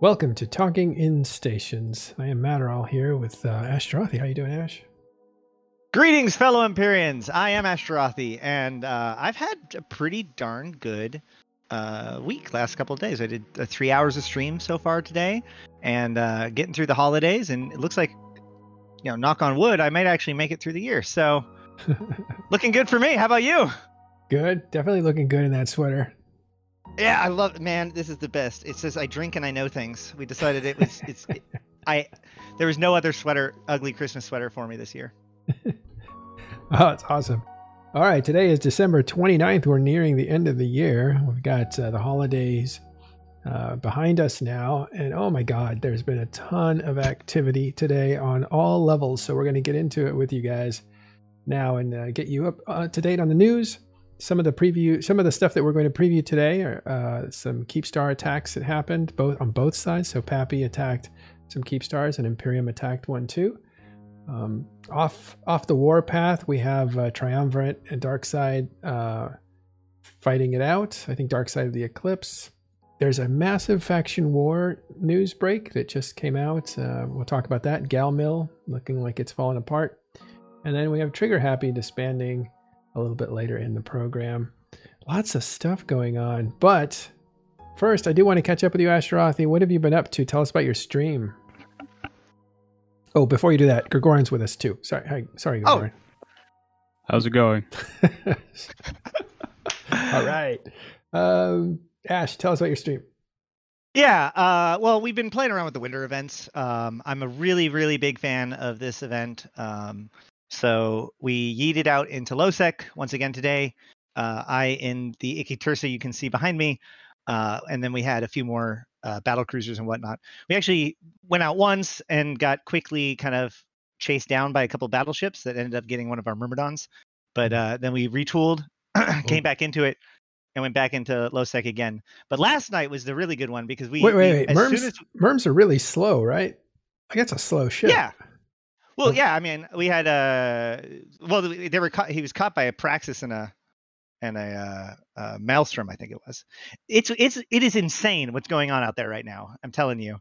Welcome to Talking in Stations. I am Matterall here with uh, Ashterothi. How you doing, Ash? Greetings, fellow Empyreans. I am Ashterothi, and uh, I've had a pretty darn good uh, week last couple of days. I did uh, three hours of stream so far today, and uh, getting through the holidays, and it looks like, you know, knock on wood, I might actually make it through the year. So, looking good for me. How about you? Good. Definitely looking good in that sweater. Yeah, I love man. This is the best. It says I drink and I know things. We decided it was it's it, I there was no other sweater, ugly Christmas sweater for me this year. oh, it's awesome. All right, today is December 29th. We're nearing the end of the year. We've got uh, the holidays uh, behind us now. And oh my God, there's been a ton of activity today on all levels. So we're going to get into it with you guys now and uh, get you up uh, to date on the news some of the preview, some of the stuff that we're going to preview today are uh, some Keepstar attacks that happened both on both sides. So Pappy attacked some Keepstars, and Imperium attacked one too. Um, off off the warpath, we have uh, Triumvirate and Darkside uh, fighting it out. I think Darkside of the Eclipse. There's a massive faction war news break that just came out. Uh, we'll talk about that. Galmill looking like it's falling apart. And then we have Trigger Happy disbanding a little bit later in the program. Lots of stuff going on. But first, I do want to catch up with you, Ashterothi. What have you been up to? Tell us about your stream. Oh, before you do that, Gregorian's with us too. Sorry, hi, sorry, Oh. Gregorian. How's it going? All right. Um, Ash, tell us about your stream. Yeah, uh, well, we've been playing around with the winter events. Um, I'm a really, really big fan of this event. Um, so we yeeted out into Lowsec once again today. Uh, I in the Ikitursa you can see behind me, uh, and then we had a few more uh, battle cruisers and whatnot. We actually went out once and got quickly kind of chased down by a couple battleships that ended up getting one of our Myrmidons. But uh, then we retooled, came back into it, and went back into Lowsec again. But last night was the really good one because we wait, wait, wait. as Merms, soon as Merms are really slow, right? Like that's a slow ship. Yeah. Well, yeah. I mean, we had uh well, they they were caught. He was caught by a Praxis and a and a uh, uh, Maelstrom, I think it was. It's it's it is insane what's going on out there right now. I'm telling you,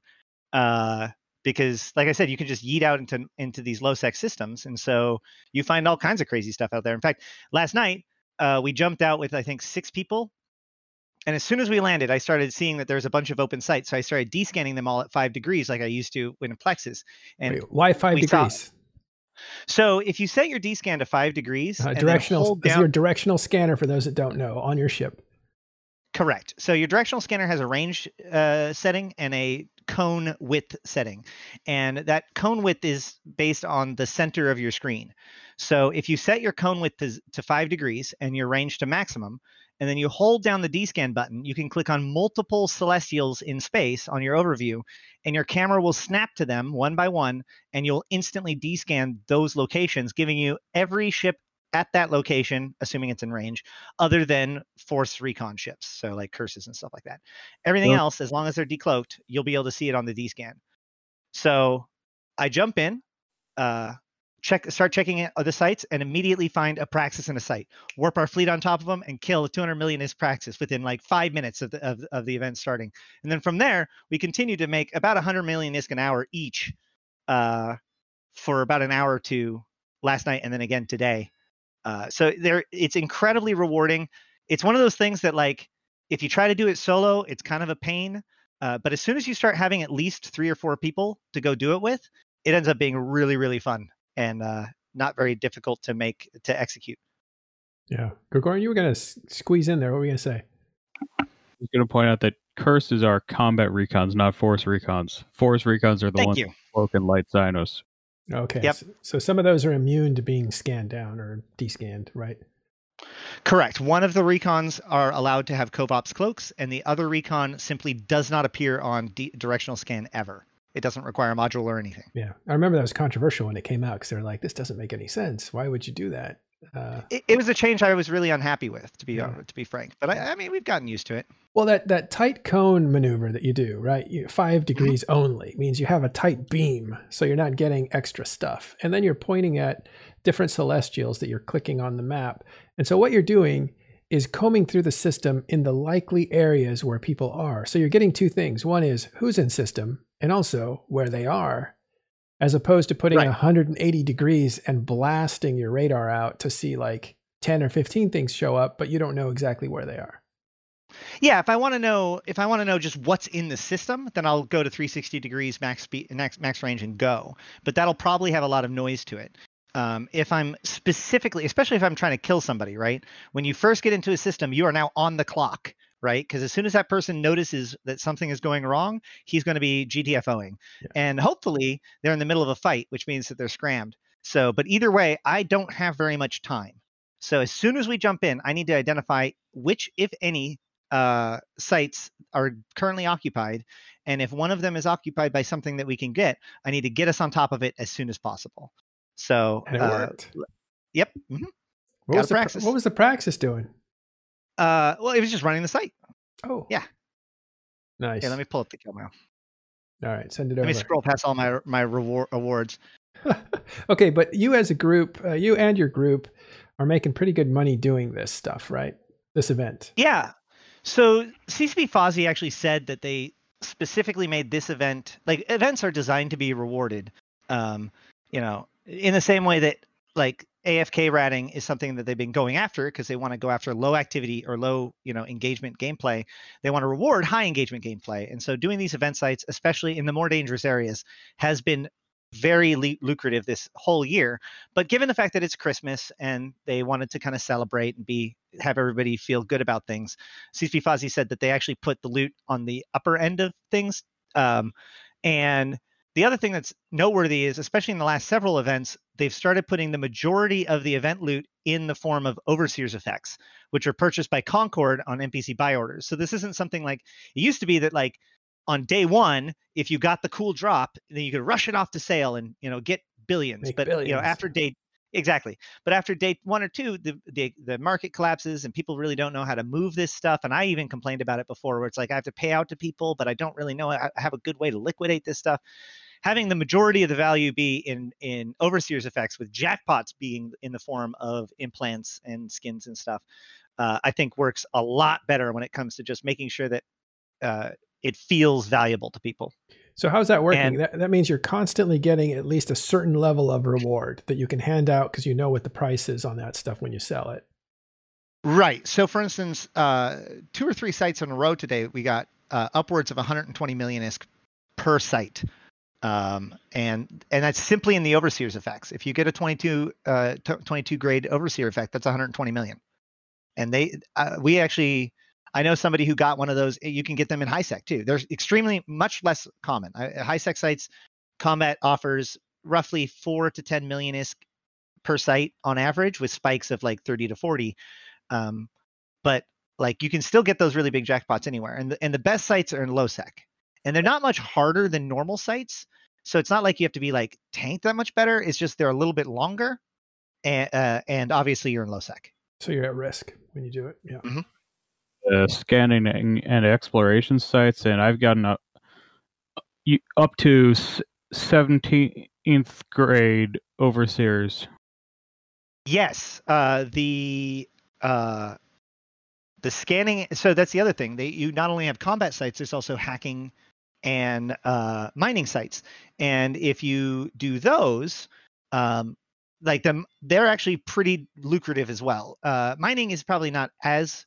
uh, because like I said, you can just yeet out into into these low sec systems, and so you find all kinds of crazy stuff out there. In fact, last night uh, we jumped out with I think six people. And as soon as we landed, I started seeing that there's a bunch of open sites. So I started descanning them all at five degrees, like I used to when in Plexus. And Wait, why five we saw- degrees? so if you set your D scan to five degrees, Uh, directional hold is your directional scanner for those that don't know on your ship. correct. So your directional scanner has a range uh, setting and a cone width setting, and that cone width is based on the center of your screen. So if you set your cone width to, to five degrees and your range to maximum, and then you hold down the D scan button, you can click on multiple celestials in space on your overview, and your camera will snap to them one by one, and you'll instantly descan those locations, giving you every ship at that location, assuming it's in range, other than force recon ships, so like curses and stuff like that. Everything Well- else, as long as they're decloaked, you'll be able to see it on the D-scan. So I jump in, uh, check, start checking the sites, and immediately find a Praxis in a site. Warp our fleet on top of them and kill a 200 millionist Praxis within like five minutes of the of, of the event starting. And then from there, we continue to make about 100 million ISK an hour each uh, for about an hour or two last night and then again today. Uh, so there, it's incredibly rewarding. It's one of those things that like if you try to do it solo, it's kind of a pain. Uh, but as soon as you start having at least three or four people to go do it with, it ends up being really, really fun and uh, not very difficult to make to execute. Yeah, Gregorian, you were gonna s- squeeze in there. What were you gonna say? I was going to point out that curses are combat recons, not force recons. Force recons are the Thank ones you. cloak and light cynos. Okay. Yep. So, so some of those are immune to being scanned down or descanned, right? Correct. One of the recons are allowed to have Covops cloaks, and the other recon simply does not appear on d- directional scan ever. It doesn't require a module or anything. Yeah. I remember that was controversial when it came out because they're like, this doesn't make any sense. Why would you do that? Uh, It, it was a change I was really unhappy with, to be Yeah. uh, to be frank. But I, I mean, we've gotten used to it. well, that, that tight cone maneuver that you do, right? You, five degrees only means you have a tight beam, so you're not getting extra stuff. And then you're pointing at different celestials that you're clicking on the map. And so what you're doing is combing through the system in the likely areas where people are. So you're getting two things. One is who's in system and also where they are, as opposed to putting Right. 180 degrees and blasting your radar out to see like 10 or 15 things show up, but you don't know exactly where they are. Yeah, if I want to know if I want to know just what's in the system, then I'll go to 360 degrees max speed, max max range and go. But that'll probably have a lot of noise to it. Um, if I'm specifically, especially if I'm trying to kill somebody, right? When you first get into a system, you are now on the clock, right? Because as soon as that person notices that something is going wrong, he's going to be GTFOing, Yeah. and hopefully they're in the middle of a fight, which means that they're scrammed. So, but either way, I don't have very much time. So as soon as we jump in, I need to identify which, if any, uh, sites are currently occupied. And if one of them is occupied by something that we can get, I need to get us on top of it as soon as possible. So, And it uh, worked. yep. mhm. What was, the, praxis. what was the praxis doing? Uh, well, it was just running the site. Oh, Yeah. Nice. Yeah, let me pull up the kill now. All right, send it Let over. me scroll past all my my reward awards. okay, but you as a group, uh, you and your group are making pretty good money doing this stuff, right? This event. Yeah. So CCP Fozzie actually said that they specifically made this event like events are designed to be rewarded. Um, you know, in the same way that like AFK ratting is something that they've been going after because they want to go after low activity or low, you know, engagement gameplay. They want to reward high engagement gameplay. And so doing these event sites, especially in the more dangerous areas, has been very lu- lucrative this whole year. But given the fact that it's Christmas and they wanted to kind of celebrate and be have everybody feel good about things, CCP Fozzie said that they actually put the loot on the upper end of things. Um, and the other thing that's noteworthy is, especially in the last several events, they've started putting the majority of the event loot in the form of overseers effects, which are purchased by Concord on NPC buy orders. So this isn't something like it used to be that like on day one, if you got the cool drop, then you could rush it off to sale and you know get billions. Make but you know after day exactly, but after day one or two, the, the the market collapses and people really don't know how to move this stuff. And I even complained about it before, where it's like I have to pay out to people, but I don't really know I have a good way to liquidate this stuff having the majority of the value be in in overseers effects with jackpots being in the form of implants and skins and stuff uh, i think works a lot better when it comes to just making sure that uh, it feels valuable to people So how's that working? And- that, that means you're constantly getting at least a certain level of reward that you can hand out because you know what the price is on that stuff when you sell it. right so for instance uh, two or three sites in a row today we got uh, upwards of 120 million isk per site um, and and that's simply in the overseers effects. If you get a 22 uh, t- 22 grade overseer effect, that's 120 million. And they uh, we actually I know somebody who got one of those. You can get them in high sec too. They're extremely much less common. I, high sec sites, combat offers roughly four to 10 million isk per site on average, with spikes of like 30 to 40. Um, but like you can still get those really big jackpots anywhere. And the, and the best sites are in low sec and they're not much harder than normal sites. So it's not like you have to be like tanked that much better. It's just they're a little bit longer, and uh, and obviously you're in low sec. So you're at risk when you do it. Yeah. uh, scanning and, and exploration sites, and I've gotten up, up to 17th grade overseers. Yes, uh, the uh, the scanning. So that's the other thing. They you not only have combat sites, there's also hacking and uh, mining sites. And if you do those, um, like them, they're actually pretty lucrative as well. Uh, mining is probably not as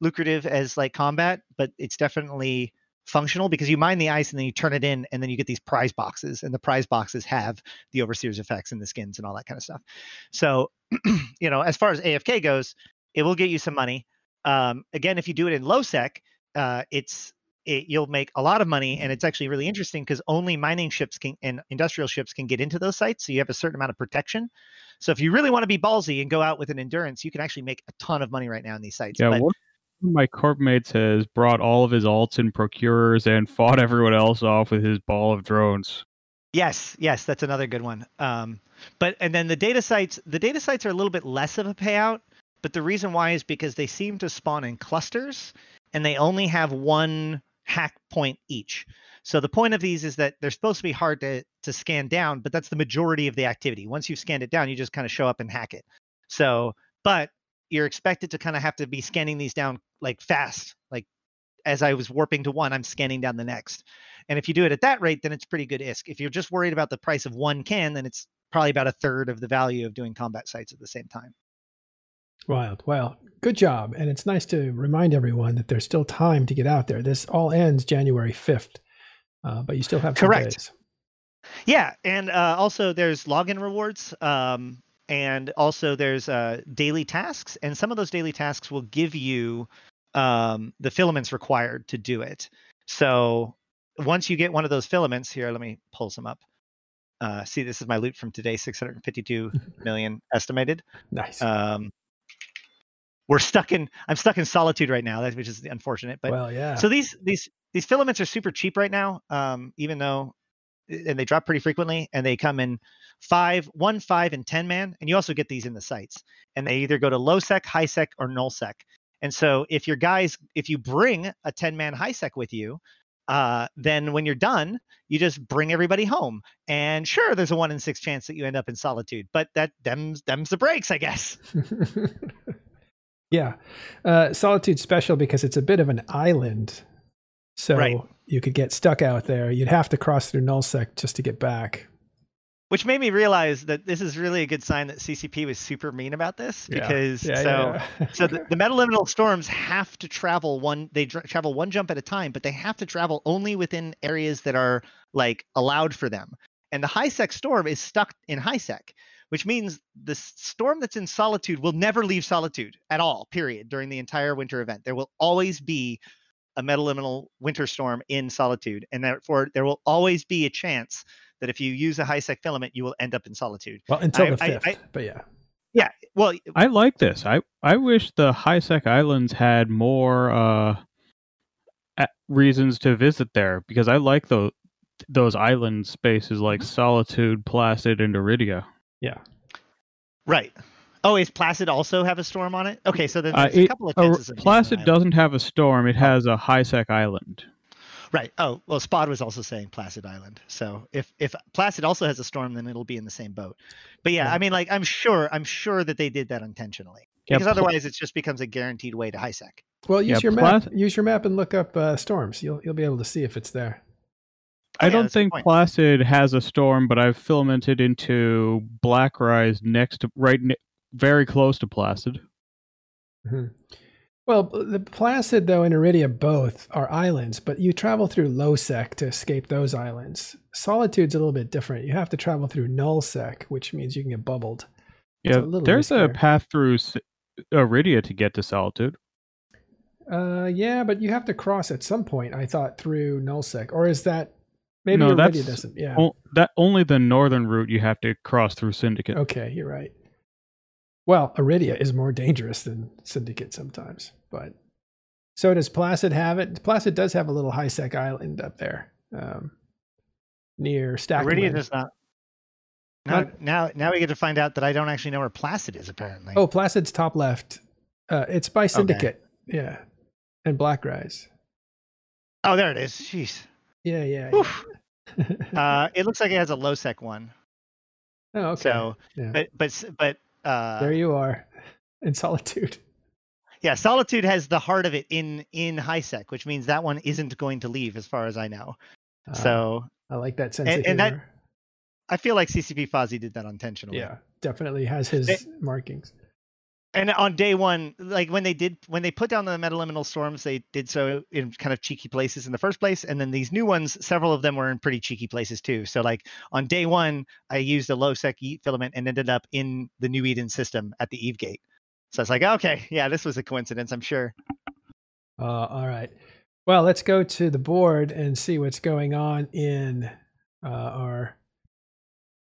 lucrative as like combat, but it's definitely functional because you mine the ice and then you turn it in and then you get these prize boxes and the prize boxes have the overseers effects and the skins and all that kind of stuff so you know as far as afk goes it will get you some money um, again if you do it in low sec uh, it's it, you'll make a lot of money and it's actually really interesting because only mining ships can and industrial ships can get into those sites so you have a certain amount of protection so if you really want to be ballsy and go out with an endurance you can actually make a ton of money right now in these sites Yeah, but one of my corp mates has brought all of his alts and procurers and fought everyone else off with his ball of drones. Yes, yes, that's another good one. Um, but and then the data sites, the data sites are a little bit less of a payout, but the reason why is because they seem to spawn in clusters, and they only have one hack point each. So the point of these is that they're supposed to be hard to to scan down, but that's the majority of the activity. Once you've scanned it down, you just kind of show up and hack it. So, but you're expected to kind of have to be scanning these down like fast, like as I was warping to one, I'm scanning down the next. And if you do it at that rate, then it's pretty good ISK. If you're just worried about the price of one can, then it's probably about a third of the value of doing combat sites at the same time. Wild. Well, good job. And it's nice to remind everyone that there's still time to get out there. This all ends January 5th, uh, but you still have Correct. Yeah, and uh, also there's login rewards, um, and also there's uh, daily tasks, and some of those daily tasks will give you um, the filaments required to do it. So once you get one of those filaments, here, let me pull some up. Uh, see, this is my loot from today, 652 million estimated. Nice. Um, we're stuck in. I'm stuck in solitude right now, that- which is unfortunate. But well, yeah. so these these these filaments are super cheap right now, um, even though and they drop pretty frequently, and they come in five, one, five, and ten man, and you also get these in the sites, and they either go to low sec, high sec, or null sec. And so if your guys, if you bring a ten man high sec with you, uh, then when you're done, you just bring everybody home. And sure, there's a one in six chance that you end up in solitude, but that them's them's the breaks, I guess. yeah. Uh, Solitude's special because it's a bit of an island. So Right. you could get stuck out there. You'd have to cross through Nullsec just to get back. Which made me realize that this is really a good sign that CCP was super mean about this Yeah. because Yeah, so yeah. so the, the metaliminal storms have to travel one they dr- travel one jump at a time but they have to travel only within areas that are like allowed for them and the high sec storm is stuck in high sec which means the storm that's in solitude will never leave solitude at all period during the entire winter event there will always be a metaliminal winter storm in solitude and therefore there will always be a chance that if you use a high sec filament you will end up in solitude well, until I- the fifth. I- but yeah. yeah well I like this. I I wish the high sec islands had more uh reasons to visit there because I like those those island spaces like Mm-hmm. Solitude, Placid, and Aridia. Yeah. Right. Oh, is Placid also have a storm on it? Okay, so then Uh, there's a couple of Uh, chances. of being on Placid doesn't have a storm; it has a high sec island. Right. Oh, well, Spod was also saying Placid Island. So if if Placid also has a storm, then it'll be in the same boat. But yeah, Yeah. I mean, like, I'm sure, I'm sure that they did that intentionally Yeah, because Pla- otherwise it just becomes a guaranteed way to high sec. Well, use Yeah, your map. Use your map and look up uh, storms. You'll you'll be able to see if it's there. I yeah, don't that's a good think. Placid has a storm, but I've filamented into Black Rise next to right, very close to Placid. Mhm. Well, the Placid though and Aridia both are islands, but you travel through Lowsec to escape those islands. Solitude's a little bit different. You have to travel through Nullsec, which means you can get bubbled. Yeah, a little there's a path through S- Aridia to get to Solitude. Uh, yeah, but you have to cross at some point. I thought through Nullsec, or is that maybe No, Aridia that's- doesn't? Yeah. O- that only the northern route you have to cross through Syndicate. Okay, you're right. Well, Aridia is more dangerous than Syndicate sometimes, but so does Placid have it. Placid does have a little high sec island up there, um, near Stacmon. Iridium does not. Now, Not- now, now we get to find out that I don't actually know where Placid is. Apparently. Oh, Placid's top left. Uh, it's by Syndicate. Yeah, and Black Rise. Oh, there it is. Jeez. Yeah, yeah. Yeah. Uh, it looks like it has a low sec one. oh, okay. So, yeah. but but but uh, there you are, in Solitude. Yeah, Solitude has the heart of it in in high sec, which means that one isn't going to leave, as far as I know. Uh, so I like that sense and- of and that- I feel like CCP Fozzie did that intentionally. yeah, definitely has his They- markings. And on day one, like when they did when they put down the metaliminal storms, they did so in kind of cheeky places in the first place, and then these new ones, several of them were in pretty cheeky places too. So like on day one, I used a low sec filament and ended up in the New Eden system at the Eve Gate. So it's like, okay, yeah, this was a coincidence, I'm sure. Uh, all right. Well, let's go to the board and see what's going on in uh, our.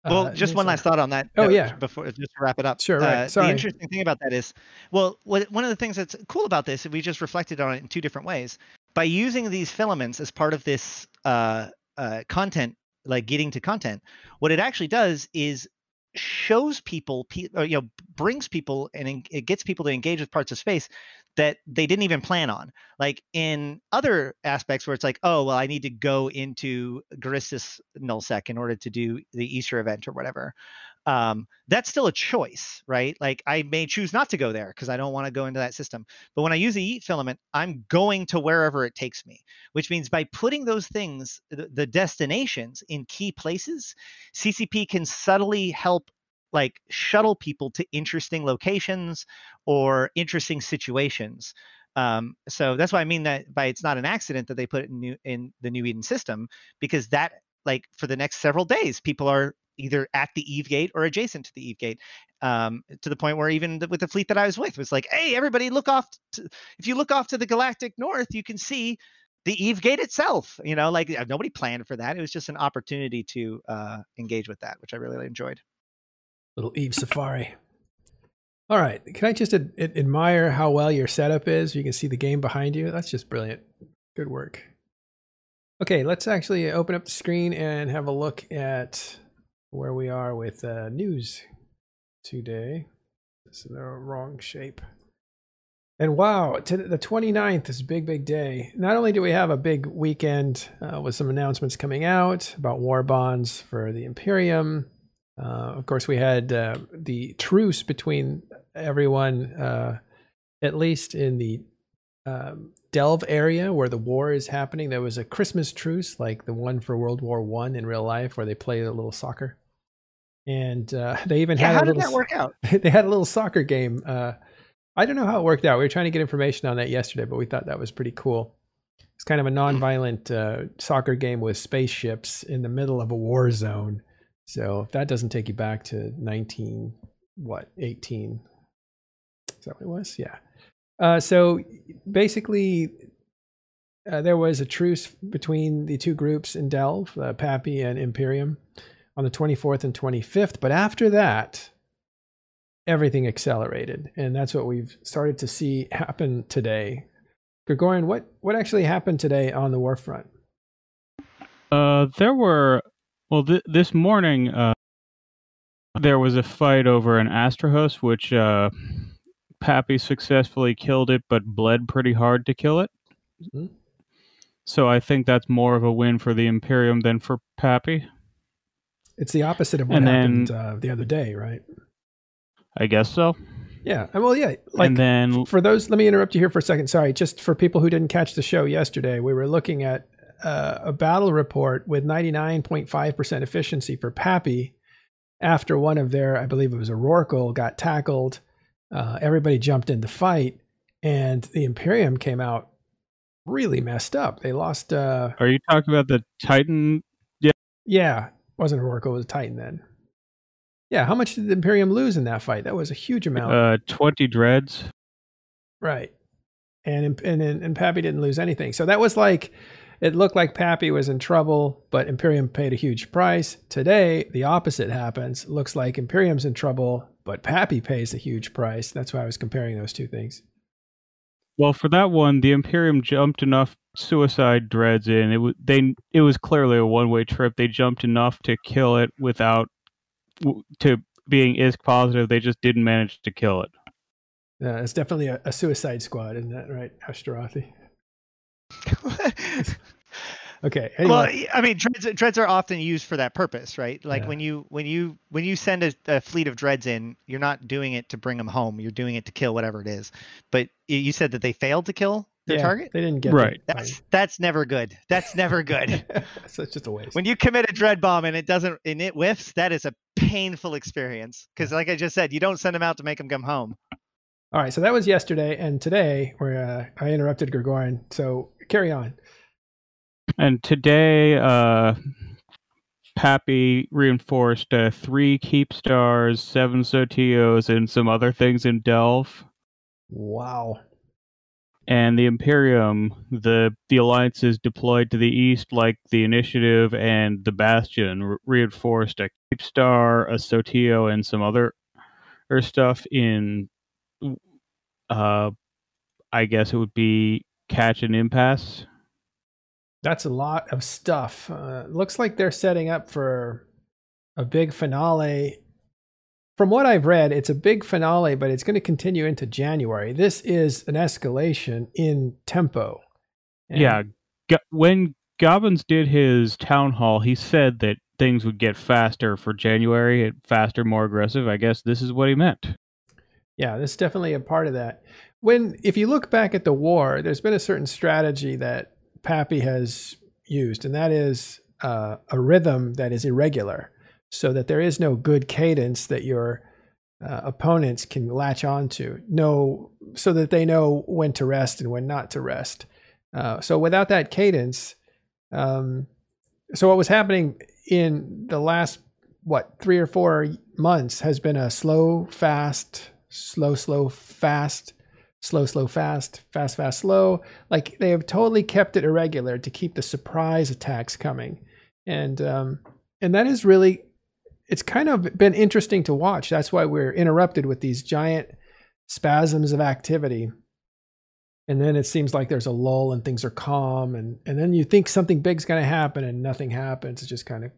Well, uh, just one last thought on that. Oh, yeah. Before just to wrap it up. Sure, right. Uh, Sorry. The interesting thing about that is, well, what, one of the things that's cool about this, if we just reflected on it in two different ways. By using these filaments as part of this uh, uh, content, like getting to content, what it actually does is shows people, you know, brings people and it gets people to engage with parts of space that they didn't even plan on. Like in other aspects where it's like, oh, well, I need to go into Guristas nullsec in order to do the Easter event or whatever. Um, that's still a choice, right? Like I may choose not to go there because I don't want to go into that system. But when I use a eat filament, I'm going to wherever it takes me, which means by putting those things, the, the destinations in key places, CCP can subtly help like shuttle people to interesting locations or interesting situations. Um, so that's why I mean that by it's not an accident that they put it in, new, in the New Eden system because that like for the next several days people are either at the Eve Gate or adjacent to the Eve Gate, um, to the point where even the, with the fleet that I was with was like, hey, everybody, look off. To, if you look off to the galactic north, you can see the Eve Gate itself. You know, like nobody planned for that. It was just an opportunity to uh, engage with that, which I really enjoyed. Little Eve Safari. All right. Can I just ad- admire how well your setup is? You can see the game behind you. That's just brilliant. Good work. Okay, let's actually open up the screen and have a look at where we are with uh, news today. This is the wrong shape. And wow, the 29th is a big, big day. Not only do we have a big weekend uh, with some announcements coming out about war bonds for the Imperium, uh, of course, we had uh, the truce between everyone, uh, at least in the um, Delve area where the war is happening. There was a Christmas truce, like the one for World War One in real life, where they play a little soccer. And uh, they even yeah, had how a did little, that work out? they had a little soccer game. Uh, I don't know how it worked out. We were trying to get information on that yesterday, but we thought that was pretty cool. It's kind of a non-violent uh, soccer game with spaceships in the middle of a war zone so if that doesn't take you back to 19, what, 18? Is that what it was? Yeah. Uh, so basically, uh, there was a truce between the two groups in Delve, uh, Pappy and Imperium, on the 24th and 25th. But after that, everything accelerated. And that's what we've started to see happen today. Gregorian, what, what actually happened today on the war front? Uh, there were well, th- this morning uh, there was a fight over an Astrahus, which uh, Pappy successfully killed it, but bled pretty hard to kill it. Mm-hmm. So I think that's more of a win for the Imperium than for Pappy. It's the opposite of what and happened then, uh, the other day, right? I guess so. Yeah. Well, yeah. Like, and then for those, let me interrupt you here for a second. Sorry, just for people who didn't catch the show yesterday, we were looking at uh, a battle report with 99.5% efficiency for Pappy after one of their, I believe it was a Rorqual, got tackled. Uh, everybody jumped in the fight, and the Imperium came out really messed up. They lost. Uh, Are you talking about the Titan? Yeah. Yeah. Wasn't a Rorqual, it was a Titan then. Yeah. How much did the Imperium lose in that fight? That was a huge amount. Uh, 20 dreads. Right. And, and, and, and Pappy didn't lose anything. So that was like it looked like Pappy was in trouble, but Imperium paid a huge price. Today, the opposite happens. looks like Imperium's in trouble, but Pappy pays a huge price. That's why I was comparing those two things. Well, for that one, the Imperium jumped enough suicide dreads in. It was they. It was clearly a one-way trip. They jumped enough to kill it without to being ISK positive. They just didn't manage to kill it. Yeah, it's definitely a, a suicide squad, isn't that right, Ashterothi? okay. Anyway. Well, I mean, dreads, dreads are often used for that purpose, right? Like yeah. when you when you when you send a, a, fleet of dreads in, you're not doing it to bring them home. You're doing it to kill whatever it is. But you said that they failed to kill their yeah, target. They didn't get right. That's that's never good. That's never good. so it's just a waste. When you commit a dread bomb and it doesn't and it whiffs, that is a painful experience. Because like I just said, you don't send them out to make them come home. All right, so that was yesterday, and today where uh, I interrupted Gregorian. So carry on. And today, uh, Pappy reinforced uh, three keep stars, seven Sotiyos, and some other things in Delve. Wow. And the Imperium, the the alliance is deployed to the east, like the Initiative and the Bastion, re- reinforced a keep star, a Sotiyo, and some other or stuff in. Uh, I guess it would be catch an impasse. That's a lot of stuff. Uh, looks like they're setting up for a big finale. from what I've read, it's a big finale, but it's going to continue into January. This is an escalation in tempo. And yeah, when Gobbins did his town hall, he said that things would get faster for January, faster, more aggressive. I guess this is what he meant. Yeah, this is definitely a part of that. When if you look back at the war, there's been a certain strategy that Pappy has used, and that is uh, a rhythm that is irregular so that there is no good cadence that your uh, opponents can latch onto no so that they know when to rest and when not to rest uh, so without that cadence um, so what was happening in the last what three or four months has been a slow fast slow slow fast slow slow fast fast fast slow like they have totally kept it irregular to keep the surprise attacks coming and um, and that is really it's kind of been interesting to watch. That's why we're interrupted with these giant spasms of activity. And then it seems like there's a lull and things are calm and and then you think something big's going to happen and nothing happens. It's just kind of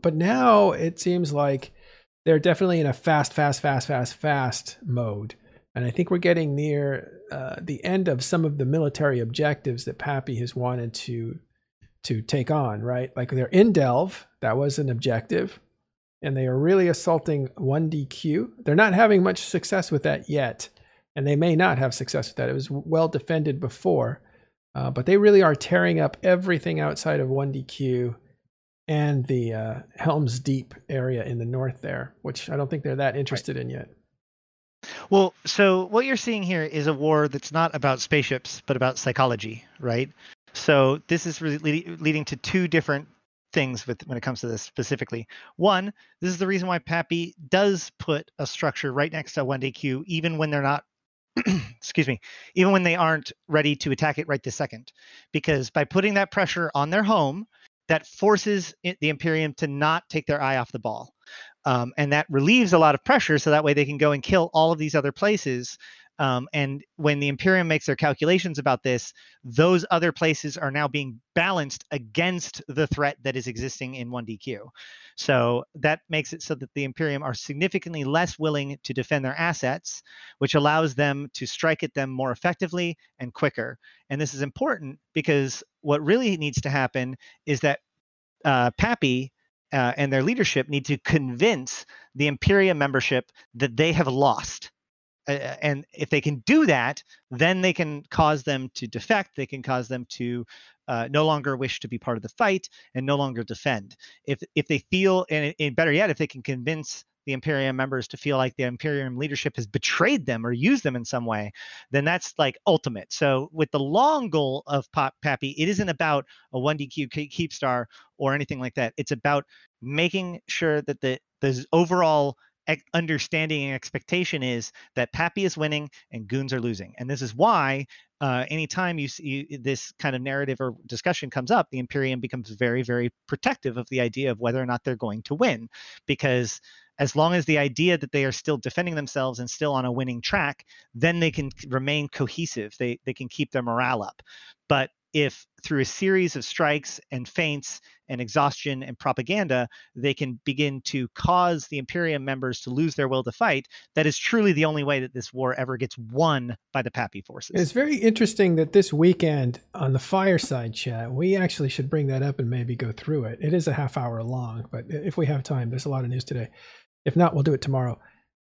but now it seems like they're definitely in a fast fast fast fast fast mode. And I think we're getting near uh, the end of some of the military objectives that Pappy has wanted to to take on, right? Like they're in Delve, that was an objective and they are really assaulting 1DQ. They're not having much success with that yet, and they may not have success with that. It was well defended before, uh, but they really are tearing up everything outside of 1DQ and the uh, Helm's Deep area in the north there, which I don't think they're that interested right. in yet. Well, so what you're seeing here is a war that's not about spaceships, but about psychology, right? So this is really leading to two different things with when it comes to this specifically. One, this is the reason why Pappy does put a structure right next to 1DQ, even when they're not excuse me, even when they aren't ready to attack it right this second. Because by putting that pressure on their home, that forces the Imperium to not take their eye off the ball. Um, and that relieves a lot of pressure so that way they can go and kill all of these other places um, and when the Imperium makes their calculations about this, those other places are now being balanced against the threat that is existing in 1DQ. So that makes it so that the Imperium are significantly less willing to defend their assets, which allows them to strike at them more effectively and quicker. And this is important because what really needs to happen is that uh, Pappy uh, and their leadership need to convince the Imperium membership that they have lost and if they can do that, then they can cause them to defect. They can cause them to uh, no longer wish to be part of the fight and no longer defend. If if they feel, and, and better yet, if they can convince the Imperium members to feel like the Imperium leadership has betrayed them or used them in some way, then that's like ultimate. So with the long goal of Pop Pappy, it isn't about a 1DQ keep star or anything like that. It's about making sure that the the overall understanding and expectation is that Pappy is winning and Goons are losing. And this is why uh, anytime you see this kind of narrative or discussion comes up, the Imperium becomes very, very protective of the idea of whether or not they're going to win. Because as long as the idea that they are still defending themselves and still on a winning track, then they can remain cohesive. They, they can keep their morale up. But if through a series of strikes and feints and exhaustion and propaganda, they can begin to cause the Imperium members to lose their will to fight, that is truly the only way that this war ever gets won by the Pappy forces. It's very interesting that this weekend on the fireside chat, we actually should bring that up and maybe go through it. It is a half hour long, but if we have time, there's a lot of news today. If not, we'll do it tomorrow.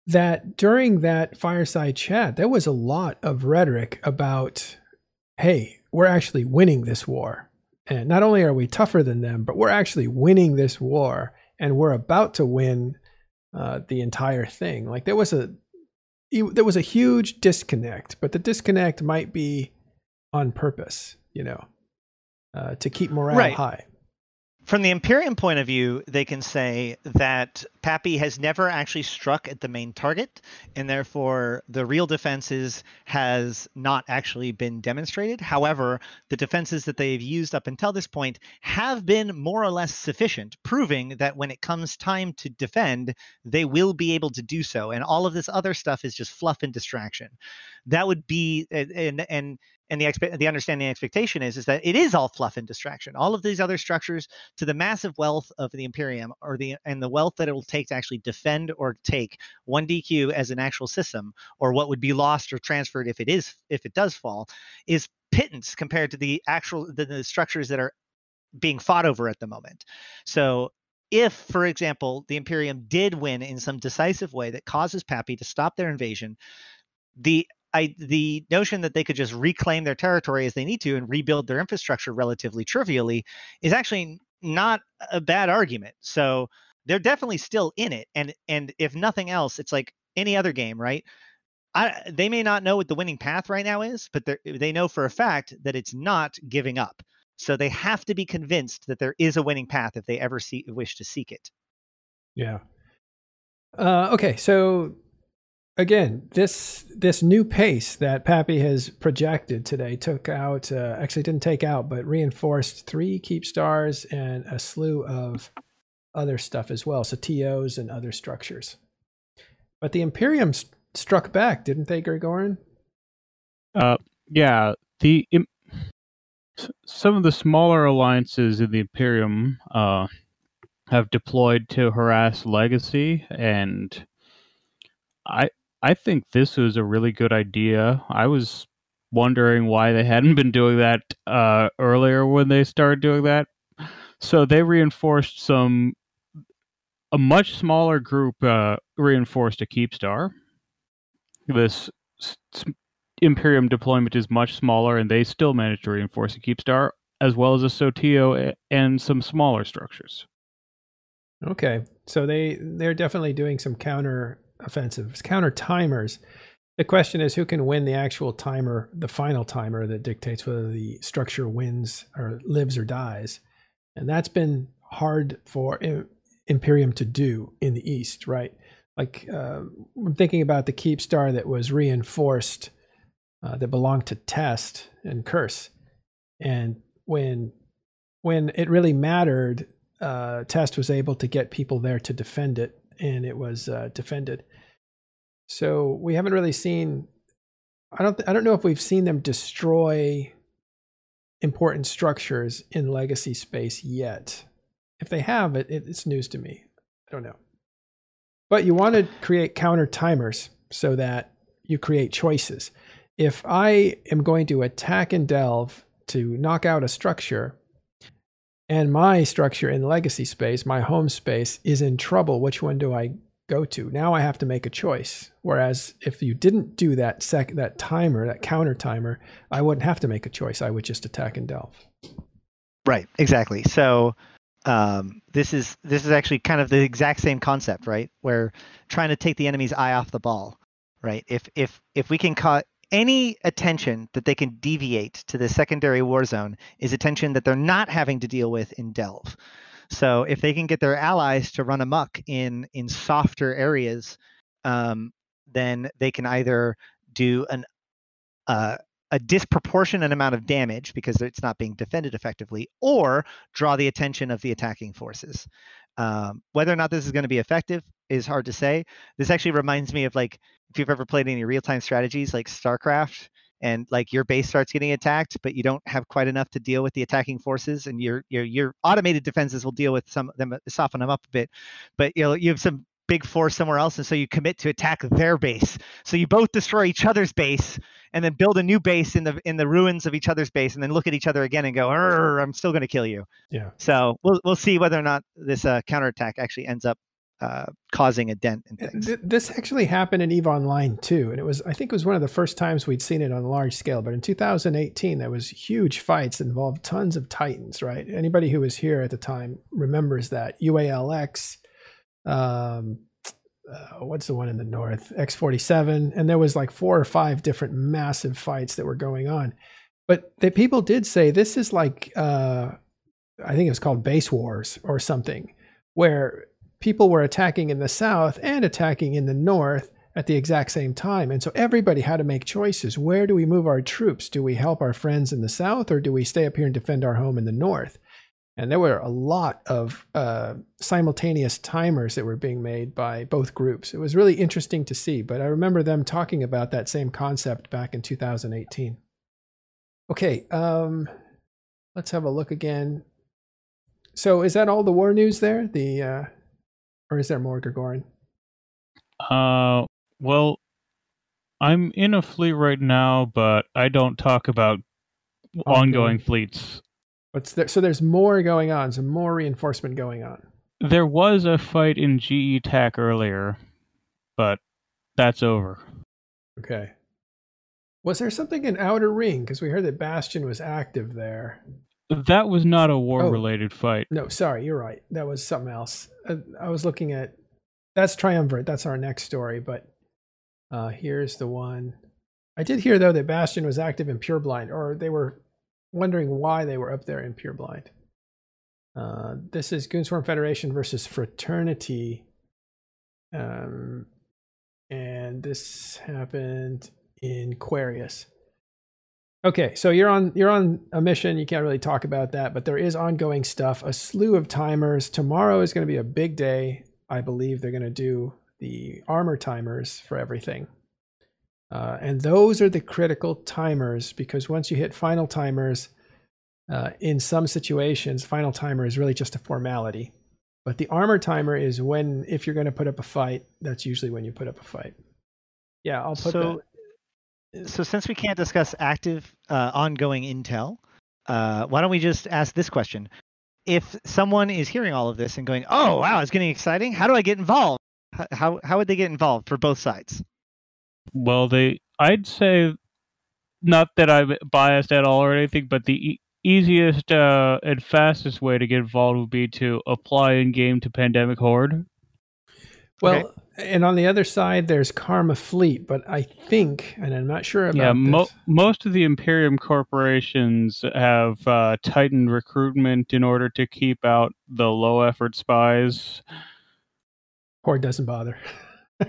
That during that fireside chat, there was a lot of rhetoric about, hey, we're actually winning this war. And not only are we tougher than them, but we're actually winning this war and we're about to win uh, the entire thing. Like there was a there was a huge disconnect, but the disconnect might be on purpose, you know, uh, to keep morale right. high from the Imperium point of view, they can say that Pappy has never actually struck at the main target, and therefore the real defenses has not actually been demonstrated. However, the defenses that they've used up until this point have been more or less sufficient, proving that when it comes time to defend, they will be able to do so. And all of this other stuff is just fluff and distraction. That would be and and and the expe- the understanding expectation is is that it is all fluff and distraction. All of these other structures to the massive wealth of the Imperium or the and the wealth that it will take to actually defend or take one DQ as an actual system, or what would be lost or transferred if it is if it does fall, is pittance compared to the actual the, the structures that are being fought over at the moment. So if, for example, the Imperium did win in some decisive way that causes Pappy to stop their invasion, the I, the notion that they could just reclaim their territory as they need to and rebuild their infrastructure relatively trivially is actually not a bad argument. So they're definitely still in it, and and if nothing else, it's like any other game, right? I, they may not know what the winning path right now is, but they know for a fact that it's not giving up. So they have to be convinced that there is a winning path if they ever see, wish to seek it. Yeah. Uh, okay, so again, this this new pace that Pappy has projected today took out uh, actually didn't take out, but reinforced three keep stars and a slew of other stuff as well. Sotiyos and other structures. But the Imperium st- struck back, didn't they, Gregorian? Uh, yeah. The Im- some of the smaller alliances in the Imperium uh, have deployed to harass Legacy, and I I think this was a really good idea. I was wondering why they hadn't been doing that uh, earlier when they started doing that. So they reinforced some a much smaller group uh, reinforced a keep star. This Imperium deployment is much smaller, and they still managed to reinforce a keep star as well as a Sotiyo and some smaller structures. Okay, so they they're definitely doing some counter offensives, counter timers. The question is who can win the actual timer, the final timer that dictates whether the structure wins or lives or dies. And that's been hard for Imperium to do in the East, right? Like uh, I'm thinking about the keep star that was reinforced uh, that belonged to Test and Curse, and when when it really mattered, uh, Test was able to get people there to defend it, and it was uh, defended. So we haven't really seen. I don't. I don't know if we've seen them destroy important structures in legacy space yet. If they have, it, it's news to me. I don't know. But you want to create counter timers so that you create choices. If I am going to attack and delve to knock out a structure, and my structure in legacy space, my home space, is in trouble, which one do I go to. Now I have to make a choice. Whereas if you didn't do that sec that timer, that counter timer, I wouldn't have to make a choice. I would just attack and delve. Right, exactly. So um, this is this is actually kind of the exact same concept, right? Where trying to take the enemy's eye off the ball, right? If if if we can cut any attention that they can deviate to the secondary war zone is attention that they're not having to deal with in delve. So if they can get their allies to run amok in in softer areas, um, then they can either do an uh, a disproportionate amount of damage because it's not being defended effectively, or draw the attention of the attacking forces. Um, whether or not this is going to be effective is hard to say. This actually reminds me of like if you've ever played any real-time strategies like StarCraft, and like your base starts getting attacked, but you don't have quite enough to deal with the attacking forces, and your your your automated defenses will deal with some of them, soften them up a bit, but you know you have some big force somewhere else, and so you commit to attack their base. So you both destroy each other's base, and then build a new base in the in the ruins of each other's base, and then look at each other again and go, "I'm still going to kill you." Yeah. So we'll we'll see whether or not this uh, counterattack actually ends up uh, causing a dent in things. This actually happened in Eve Online too, and it was I think it was one of the first times we'd seen it on a large scale. But in 2018, there was huge fights involved tons of Titans. Right? Anybody who was here at the time remembers that UALX. Um, uh, what's the one in the north? X47, and there was like four or five different massive fights that were going on. But the people did say this is like uh, I think it was called base wars or something, where people were attacking in the south and attacking in the north at the exact same time. And so everybody had to make choices. Where do we move our troops? Do we help our friends in the south or do we stay up here and defend our home in the north? And there were a lot of uh, simultaneous timers that were being made by both groups. It was really interesting to see, but I remember them talking about that same concept back in 2018. Okay, um, let's have a look again. So is that all the war news there? The uh, or is there more, Gregorian? Uh, well, I'm in a fleet right now, but I don't talk about ongoing, Ongoing. fleets. What's there? So there's more going on. Some more reinforcement going on. There was a fight in GE TAC earlier, but that's over. Okay. Was there something in Outer Ring? Because we heard that Bastion was active there. That was not a Oh. war-related fight. No, sorry, you're right. That was something else. Uh, I was looking at that's Triumvirate. That's our next story. But uh, here's the one. I did hear though that Bastion was active in Pureblind, or they were wondering why they were up there in Pureblind. Uh, this is Goonswarm Federation versus Fraternity, um, and this happened in Aquarius. Okay, so you're on you're on a mission. You can't really talk about that, but there is ongoing stuff. A slew of timers. Tomorrow is going to be a big day. I believe they're going to do the armor timers for everything. Uh, and those are the critical timers because once you hit final timers, uh, in some situations, final timer is really just a formality. But the armor timer is when, if you're going to put up a fight, that's usually when you put up a fight. Yeah, I'll put So, that. So since we can't discuss active, uh, ongoing intel, uh, why don't we just ask this question? If someone is hearing all of this and going, "Oh, wow, it's getting exciting," how do I get involved? How how would they get involved for both sides? Well, they, I'd say, not that I'm biased at all or anything, but the e- easiest uh, and fastest way to get involved would be to apply in game to Pandemic Horde. Well, and on the other side, there's Karma Fleet, but I think, and I'm not sure about yeah, mo- most of the Imperium corporations have uh, tightened recruitment in order to keep out the low effort spies. Horde doesn't bother.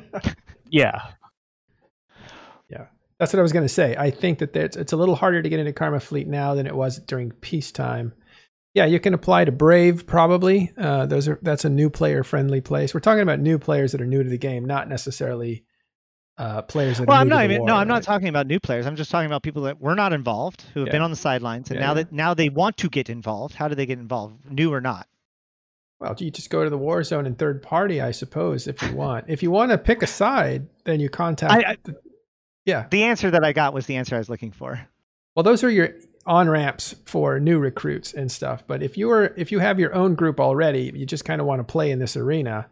Yeah, Yeah. That's what I was going to say. I think that it's a little harder to get into Karma Fleet now than it was during peacetime. Yeah, you can apply to Brave probably. Uh, those are that's a new player friendly place. We're talking about new players that are new to the game, not necessarily uh, players that Well, I'm not even. war, no, I'm not right? talking about new players. I'm just talking about people that were not involved, who have Yeah. been on the sidelines, and Yeah, now yeah. that now they want to get involved. How do they get involved, new or not? Well, you just go to the war zone and third party, I suppose, if you want. if you want to pick a side, then you contact. I- I- the- yeah. The answer that I got was the answer I was looking for. Well, those are your on ramps for new recruits and stuff. But if you're if you have your own group already, you just kind of want to play in this arena.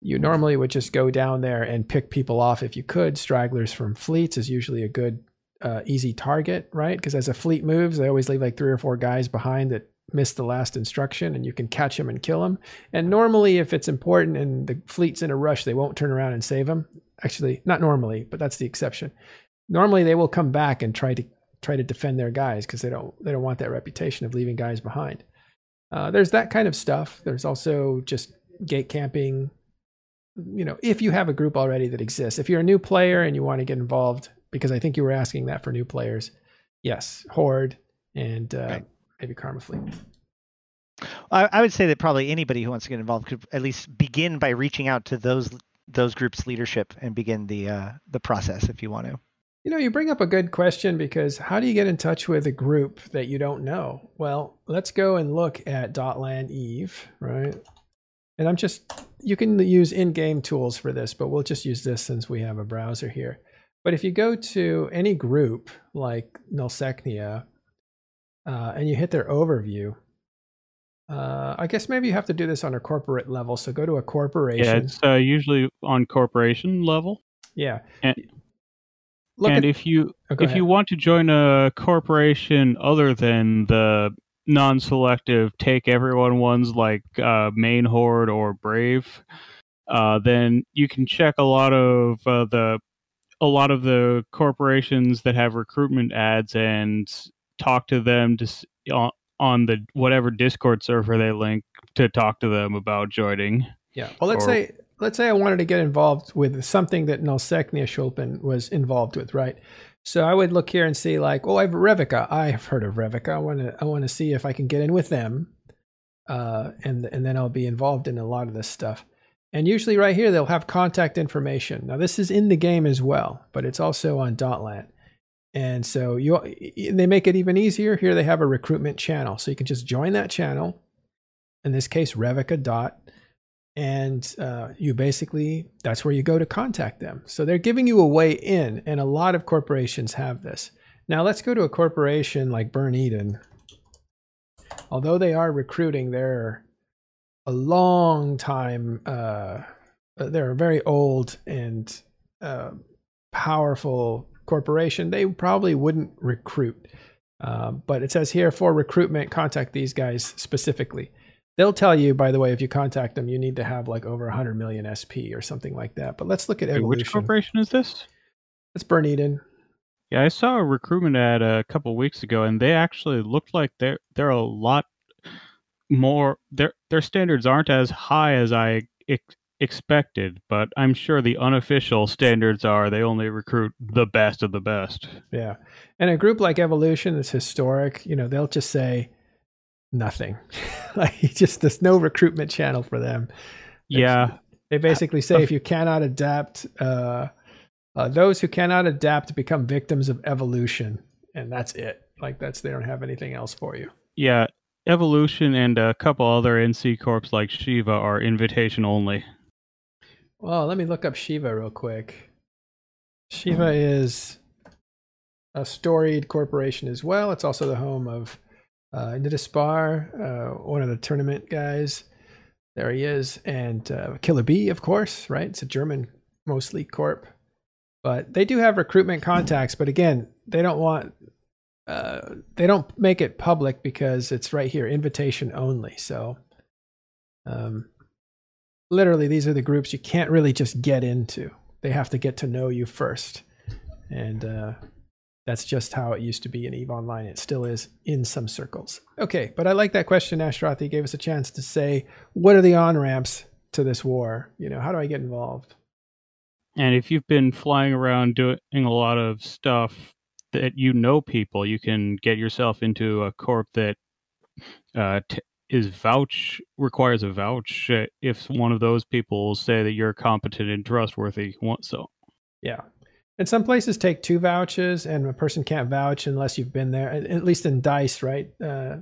You normally would just go down there and pick people off if you could. Stragglers from fleets is usually a good, uh, easy target, right? Because as a fleet moves, they always leave like three or four guys behind that missed the last instruction, and you can catch them and kill them. And normally, if it's important and the fleet's in a rush, they won't turn around and save them. Actually, not normally, but that's the exception. Normally, they will come back and try to try to defend their guys because they don't they don't want that reputation of leaving guys behind. Uh, there's that kind of stuff. There's also just gate camping. You know, if you have a group already that exists, if you're a new player and you want to get involved, because I think you were asking that for new players, yes, Horde and uh, Right. maybe Karma Fleet. I, I would say that probably anybody who wants to get involved could at least begin by reaching out to those those groups' leadership and begin the uh, the process if you want to. You know, you bring up a good question because how do you get in touch with a group that you don't know? Well, let's go and look at Dotlan Eve, right? And I'm just, you can use in game tools for this, but we'll just use this since we have a browser here. But if you go to any group like Nullsechnaya uh, and you hit their overview, uh, I guess maybe you have to do this on a corporate level. So go to a corporation. yeah, it's uh, usually on corporation level. Yeah. And- Look and at, if you oh, if you want to join a corporation other than the non-selective take everyone ones like uh, main horde or brave uh, then you can check a lot of uh, the a lot of the corporations that have recruitment ads and talk to them to on, on the whatever discord server they link to talk to them about joining Yeah. Well, let's or- say let's say I wanted to get involved with something that Nullsechnaya Sholupen was involved with, right? So I would look here and see like, oh, I've Revica. I've heard of Revica. I want to I want to see if I can get in with them, uh, and and then I'll be involved in a lot of this stuff. And usually, right here, they'll have contact information. Now, this is in the game as well, but it's also on Dotlan. And so you they make it even easier. Here they have a recruitment channel. So you can just join that channel. In this case, Revica dot. And uh, you basically, that's where you go to contact them. So they're giving you a way in, and a lot of corporations have this. Now let's go to a corporation like Burn Eden. Although they are recruiting, they're a long time, uh, they're a very old and uh, powerful corporation. They probably wouldn't recruit. Uh, but it says here for recruitment, contact these guys specifically. They'll tell you, by the way, if you contact them, you need to have like over 100 million SP or something like that. But let's look at evolution. Which corporation is this? It's Burn Eden. Yeah, I saw a recruitment ad a couple weeks ago, and they actually looked like they're they're a lot more. Their their standards aren't as high as I ex- expected, but I'm sure the unofficial standards are they only recruit the best of the best. Yeah, and a group like Evolution that's historic, you know, they'll just say nothing. like just there's no recruitment channel for them. Yeah, they basically say if you cannot adapt. Uh, uh, those who cannot adapt become victims of evolution, and that's it. Like that's they don't have anything else for you. Yeah, evolution and a couple other NC corps like Shiva are invitation only. Well, let me look up Shiva real quick. Shiva is a storied corporation as well. It's also the home of uh, Nidaspar, uh, one of the tournament guys. There he is, and uh, Killer B, of course, right? It's a German mostly corp. But they do have recruitment contacts, but again, they don't want uh, they don't make it public because it's right here, invitation only. So, um, literally, these are the groups you can't really just get into. They have to get to know you first, and uh, that's just how it used to be in Eve Online. It still is in some circles. Okay, but I like that question. Ashterothi gave us a chance to say, what are the on ramps to this war? You know, how do I get involved? And if you've been flying around doing a lot of stuff that you know people, you can get yourself into a corp that uh, t- is vouch requires a vouch if one of those people say that you're competent and trustworthy. So yeah, and some places take two vouches, and a person can't vouch unless you've been there. At least in Dice, right? Uh,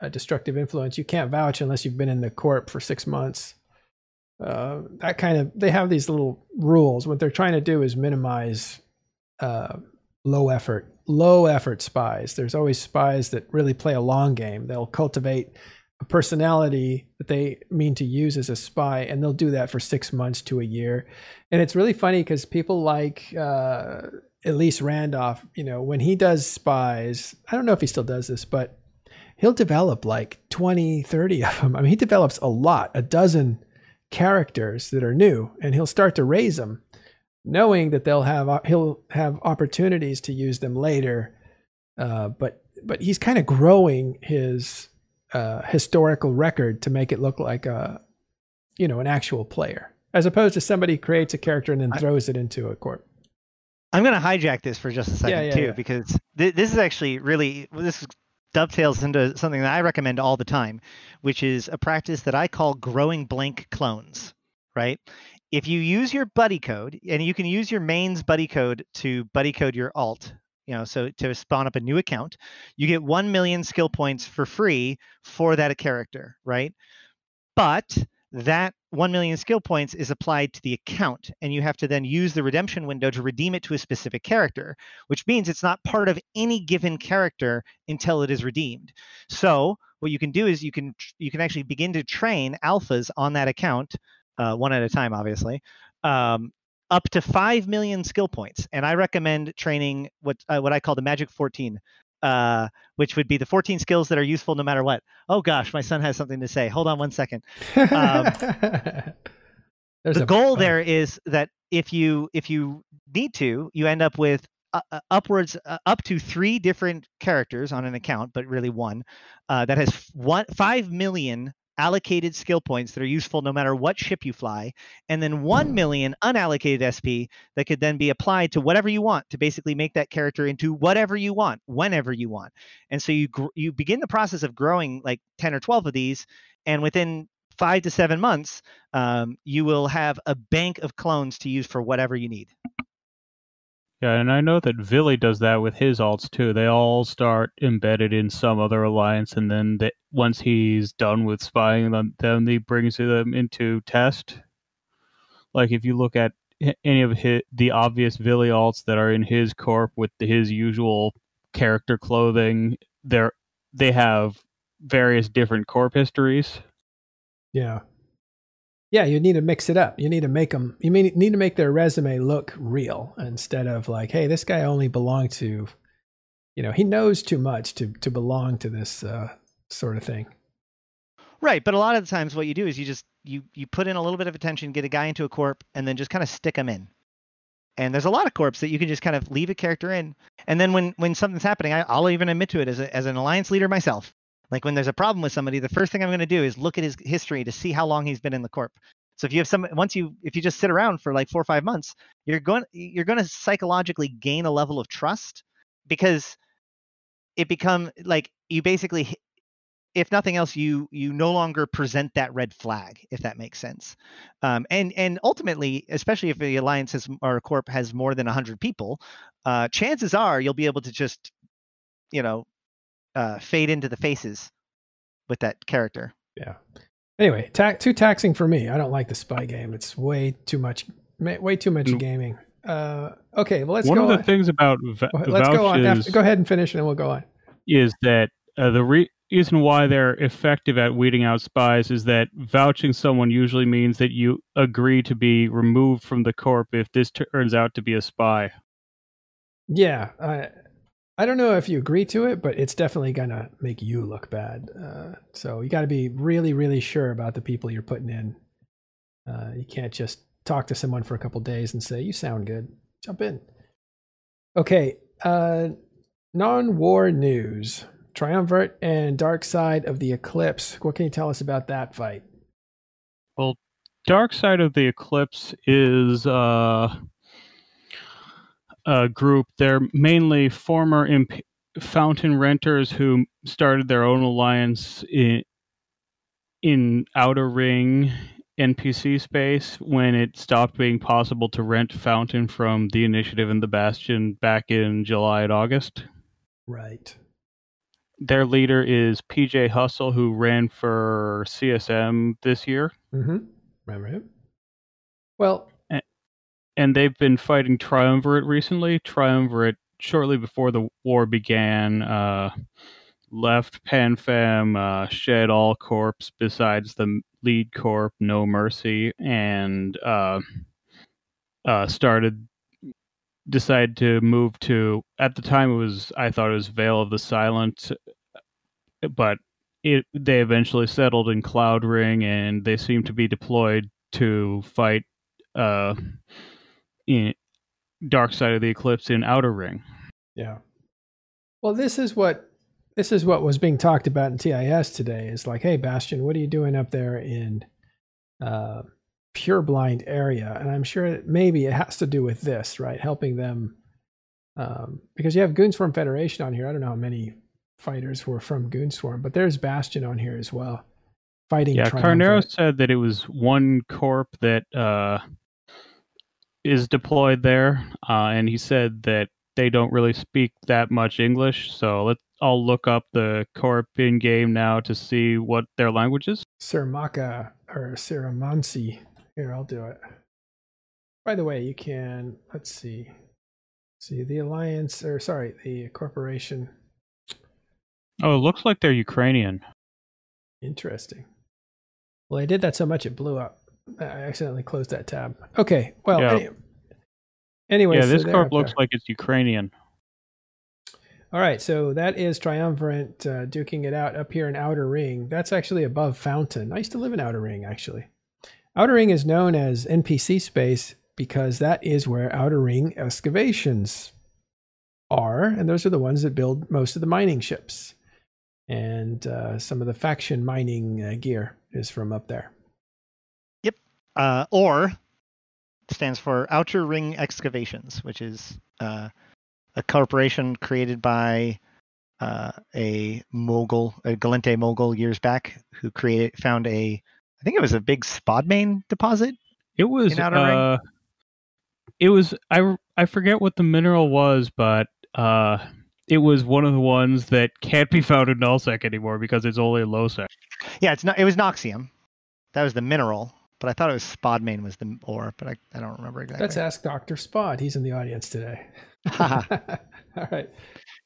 a destructive influence, you can't vouch unless you've been in the corp for six months. Uh, that kind of they have these little rules. What they're trying to do is minimize uh, low effort, low effort spies. There's always spies that really play a long game. They'll cultivate a personality that they mean to use as a spy, and they'll do that for six months to a year. And it's really funny because people like uh, Elise Randolph, you know, when he does spies, I don't know if he still does this, but he'll develop like 20, 30 of them. I mean, he develops a lot, a dozen characters that are new and he'll start to raise them knowing that they'll have he'll have opportunities to use them later uh, but but he's kind of growing his uh, historical record to make it look like a you know an actual player as opposed to somebody creates a character and then throws it into a court. i'm going to hijack this for just a second yeah, yeah, too yeah. because th- this is actually really this dovetails into something that I recommend all the time, which is a practice that I call growing blank clones, right? If you use your buddy code, and you can use your mains buddy code to buddy code your alt, you know, so to spawn up a new account, you get 1 million skill points for free for that character, right? But that 1 million skill points is applied to the account and you have to then use the redemption window to redeem it to a specific character which means it's not part of any given character until it is redeemed so what you can do is you can you can actually begin to train alphas on that account uh, one at a time obviously um, up to 5 million skill points and i recommend training what uh, what i call the magic 14 uh, which would be the 14 skills that are useful no matter what. Oh gosh, my son has something to say. Hold on one second. Um, the goal there is that if you if you need to, you end up with uh, uh upwards uh, up to three different characters on an account, but really one uh, that has one five million allocated skill points that are useful no matter what ship you fly, and then 1 million unallocated SP that could then be applied to whatever you want to basically make that character into whatever you want, whenever you want. And so you gr- you begin the process of growing like 10 or 12 of these, and within five to seven months, um, you will have a bank of clones to use for whatever you need. Yeah, and I know that Vily does that with his alts too. They all start embedded in some other alliance, and then they, once he's done with spying on them, then he brings them into test. Like if you look at any of his, the obvious Vily alts that are in his corp with his usual character clothing, they're they have various different corp histories. Yeah. Yeah, you need to mix it up. You need to make them. You need to make their resume look real instead of like, hey, this guy only belonged to, you know, he knows too much to to belong to this uh, sort of thing. Right, but a lot of the times, what you do is you just you you put in a little bit of attention, get a guy into a corp, and then just kind of stick him in. And there's a lot of corps that you can just kind of leave a character in, and then when when something's happening, I, I'll even admit to it as a, as an alliance leader myself. Like when there's a problem with somebody, the first thing I'm going to do is look at his history to see how long he's been in the corp. So if you have some, once you, if you just sit around for like four or five months, you're going, you're going to psychologically gain a level of trust because it become like you basically, if nothing else, you you no longer present that red flag, if that makes sense. Um, and and ultimately, especially if the alliance has or corp has more than hundred people, uh, chances are you'll be able to just, you know, uh, fade into the faces with that character. Yeah. Anyway, ta- too taxing for me. I don't like the spy game. It's way too much, way too much gaming. Uh, okay, well let's One go. of the on. things about v- let's go on. vouchers After, go ahead and finish, and then we'll go on. is that uh, the re- reason why they're effective at weeding out spies is that vouching someone usually means that you agree to be removed from the corp if this turns out to be a spy. Yeah, I I don't know if you agree to it, but it's definitely gonna make you look bad. Uh, so you got to be really, really sure about the people you're putting in. Uh, you can't just talk to someone for a couple days and say you sound good. Jump in. Okay, uh, non-war news: Triumvirate and Dark Side of the Eclipse. What can you tell us about that fight? Well, Dark Side of the Eclipse is uh, a group. They're mainly former imp- fountain renters who started their own alliance in in Outer Ring NPC space when it stopped being possible to rent Fountain from the Initiative and the Bastion back in July and August. Right. Their leader is PJ Hustle, who ran for CSM this year. Mm-hmm. Remember him? Well, and they've been fighting Triumvirate recently. Triumvirate, shortly before the war began, uh, left PanFam, uh, shed all corpse besides the lead corp, No Mercy, and uh, uh, started decided to move to. At the time, it was I thought it was Vale of the Silent, but it they eventually settled in Cloud Ring, and they seem to be deployed to fight. Uh, in Dark Side of the Eclipse in Outer Ring. Yeah. Well, this is what this is what was being talked about in TIS today. Is like, hey, Bastion, what are you doing up there in uh, Pure Blind area? And I'm sure that maybe it has to do with this, right? Helping them um, because you have Goonswarm Federation on here. I don't know how many fighters were from Goonswarm, but there's Bastion on here as well, fighting. Yeah, Carnero said that it was one corp that uh, is deployed there, uh, and he said that they don't really speak that much English. So let's I'll look up the corp in game now to see what their language is. Sirmaka or Siramansi. Here, I'll do it. By the way, you can let's see. See the alliance or sorry, the corporation. Oh, it looks like they're Ukrainian. Interesting. Well, I did that so much it blew up. I accidentally closed that tab. Okay. Well, Yeah. any- anyway, yeah, this they're looks like it's Ukrainian. All right, so that is Triumvirate uh, duking it out up here in Outer Ring. That's actually above Fountain. I used to live in Outer Ring, actually. Outer Ring is known as NPC space because that is where Outer Ring excavations are, and those are the ones that build most of the mining ships. And uh, some of the faction mining uh, gear is from up there. Uh, or stands for Outer Ring Excavations, which is uh, a corporation created by uh, a mogul, a Gallente mogul years back, who created found a, I think it was a big spodumain deposit. It was In Outer Ring? uh, It was I I forget what the mineral was, but uh, it was one of the ones that can't be found in nullsec anymore because it's only lowsec. Yeah, it's not. It was Nocxium. That was the mineral, but I thought it was Spodumain was the ore, but I, I don't remember exactly. Let's ask Doctor Spod. He's in the audience today. All right.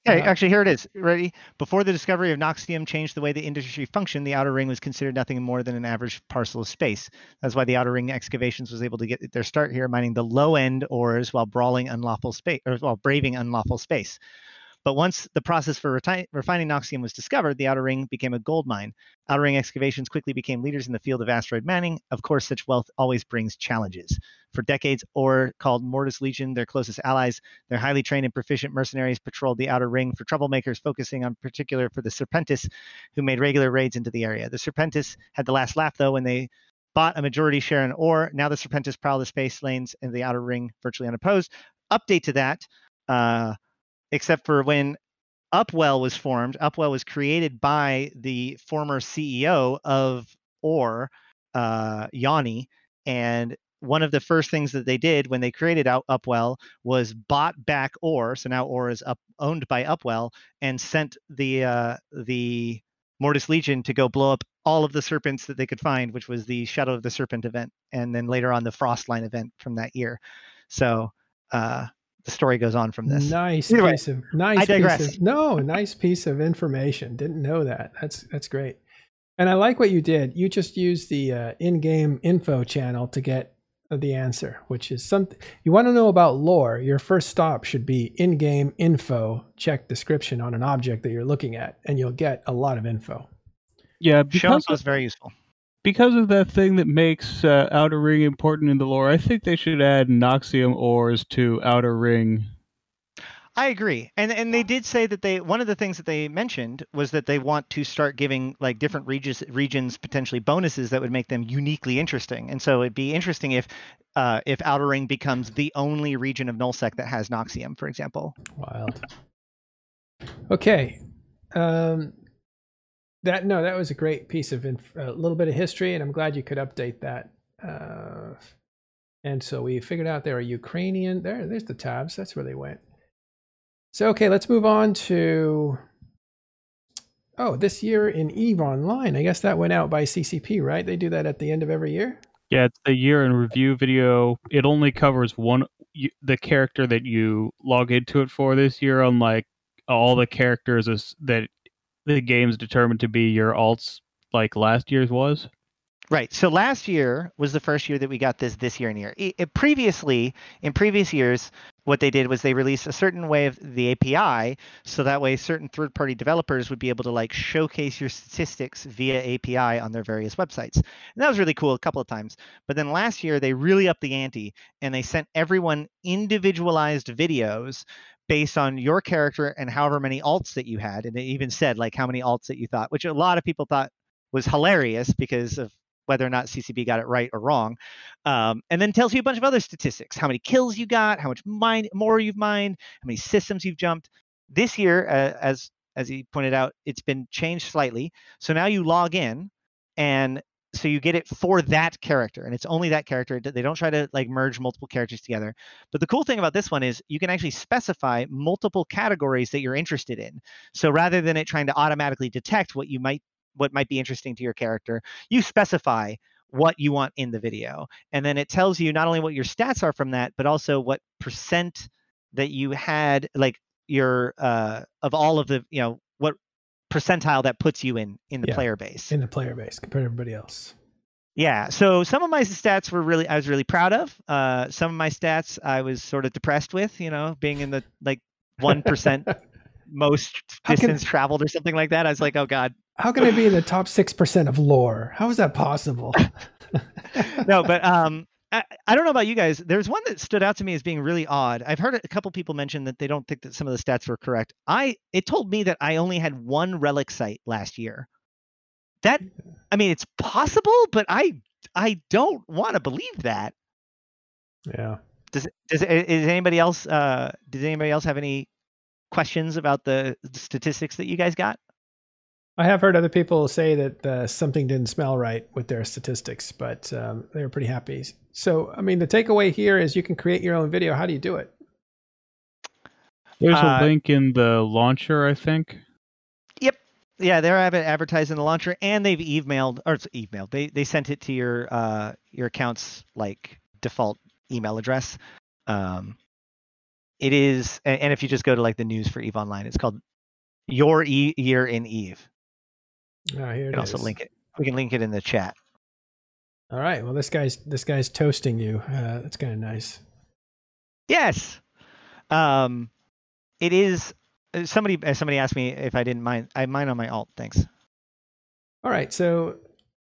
Okay, Uh, actually, here it is. Ready? Before the discovery of Nocxium changed the way the industry functioned, the outer ring was considered nothing more than an average parcel of space. That's why the outer ring excavations was able to get their start here, mining the low end ores while brawling unlawful space, or while braving unlawful space. But once the process for reti- refining Nocxium was discovered, the outer ring became a gold mine. Outer ring excavations quickly became leaders in the field of asteroid mining. Of course, such wealth always brings challenges. For decades, Ore called Mordu's Legion their closest allies. Their highly trained and proficient mercenaries patrolled the outer ring for troublemakers, focusing on particular for the Serpentis, who made regular raids into the area. The Serpentis had the last laugh though when they bought a majority share in Ore. Now the Serpentis prowl the space lanes in the outer ring virtually unopposed. Update to that, uh, except for when Upwell was formed. Upwell was created by the former CEO of ORE, uh, Yanni, and one of the first things that they did when they created out Upwell was bought back ORE, So now ORE is up, owned by Upwell and sent the uh, the Mordu's Legion to go blow up all of the serpents that they could find, which was the Shadow of the Serpent event, and then later on the Frostline event from that year. So uh, the story goes on from this. Nice Either way, piece of nice piece digress. of no nice piece of information. Didn't know that. That's that's great. And I like what you did. You just used the uh, in-game info channel to get uh, the answer, which is something you want to know about lore. Your first stop should be in-game info. Check description on an object that you're looking at, and you'll get a lot of info. Yeah, Shows because was very useful. Because of that thing that makes uh, Outer Ring important in the lore, I think they should add Nocxium ores to Outer Ring. I agree, and and they did say that they one of the things that they mentioned was that they want to start giving like different regions regions potentially bonuses that would make them uniquely interesting. And so it'd be interesting if uh, if Outer Ring becomes the only region of Nullsec that has Nocxium, for example. Wild. Okay. Um, that no, that was a great piece of inf- a little bit of history, and I'm glad you could update that. Uh, and so we figured out there are Ukrainian. There, there's the tabs. That's where they went. So okay, let's move on to. Oh, this year in Eve Online. I guess that went out by CCP, right? They do that at the end of every year. Yeah, it's the year in review video. It only covers one the character that you log into it for this year, unlike all the characters that the game's determined to be your alts, like last year's was. Right. So last year was the first year that we got this this year and year. I- it- previously, in previous years, what they did was they released a certain way of the API, so that way certain third-party developers would be able to like showcase your statistics via API on their various websites. And that was really cool a couple of times. But then last year they really upped the ante and they sent everyone individualized videos based on your character and however many alts that you had. And it even said like how many alts that you thought, which a lot of people thought was hilarious because of whether or not CCP got it right or wrong. Um, and then tells you a bunch of other statistics: how many kills you got, how much mine more you've mined, how many systems you've jumped. This year, uh, as as he pointed out, it's been changed slightly. So now you log in, and so you get it for that character, and it's only that character. They don't try to like merge multiple characters together. But the cool thing about this one is you can actually specify multiple categories that you're interested in. So rather than it trying to automatically detect what you might what might be interesting to your character, you specify what you want in the video. And then it tells you not only what your stats are from that, but also what percent that you had, like your uh of all of the, you know, what percentile that puts you in in the Yeah. player base. in the player base compared to everybody else. Yeah. So some of my stats were really I was really proud of. Uh some of my stats I was sort of depressed with, you know, being in the like one percent most How can- distance traveled or something like that. I was like, oh God, How can I be in the top six percent of lore? How is that possible? no, but um, I, I don't know about you guys. There's one that stood out to me as being really odd. I've heard a couple people mention that they don't think that some of the stats were correct. I it told me that I only had one relic site last year. That I mean, it's possible, but I I don't want to believe that. yeah. Does does is anybody else uh does anybody else have any questions about the statistics that you guys got? I have heard other people say that uh, something didn't smell right with their statistics, but um, they were pretty happy. So, I mean, the takeaway here is you can create your own video. How do you do it? There's Uh, a link in the launcher, I think. Yep. Yeah, they're adver- advertising the launcher, and they've emailed or it's emailed. They they sent it to your uh your account's like default email address. Um, it is, and if you just go to like the news for Eve Online, it's called Your e- Year in Eve. Oh, here We can also is. link it. We can link it in the chat. All right. Well, this guy's this guy's toasting you. Uh, that's kind of nice. Yes. Um, it is. uh, Somebody uh, somebody asked me if I didn't mind. I mind on my alt. Thanks. All right. So,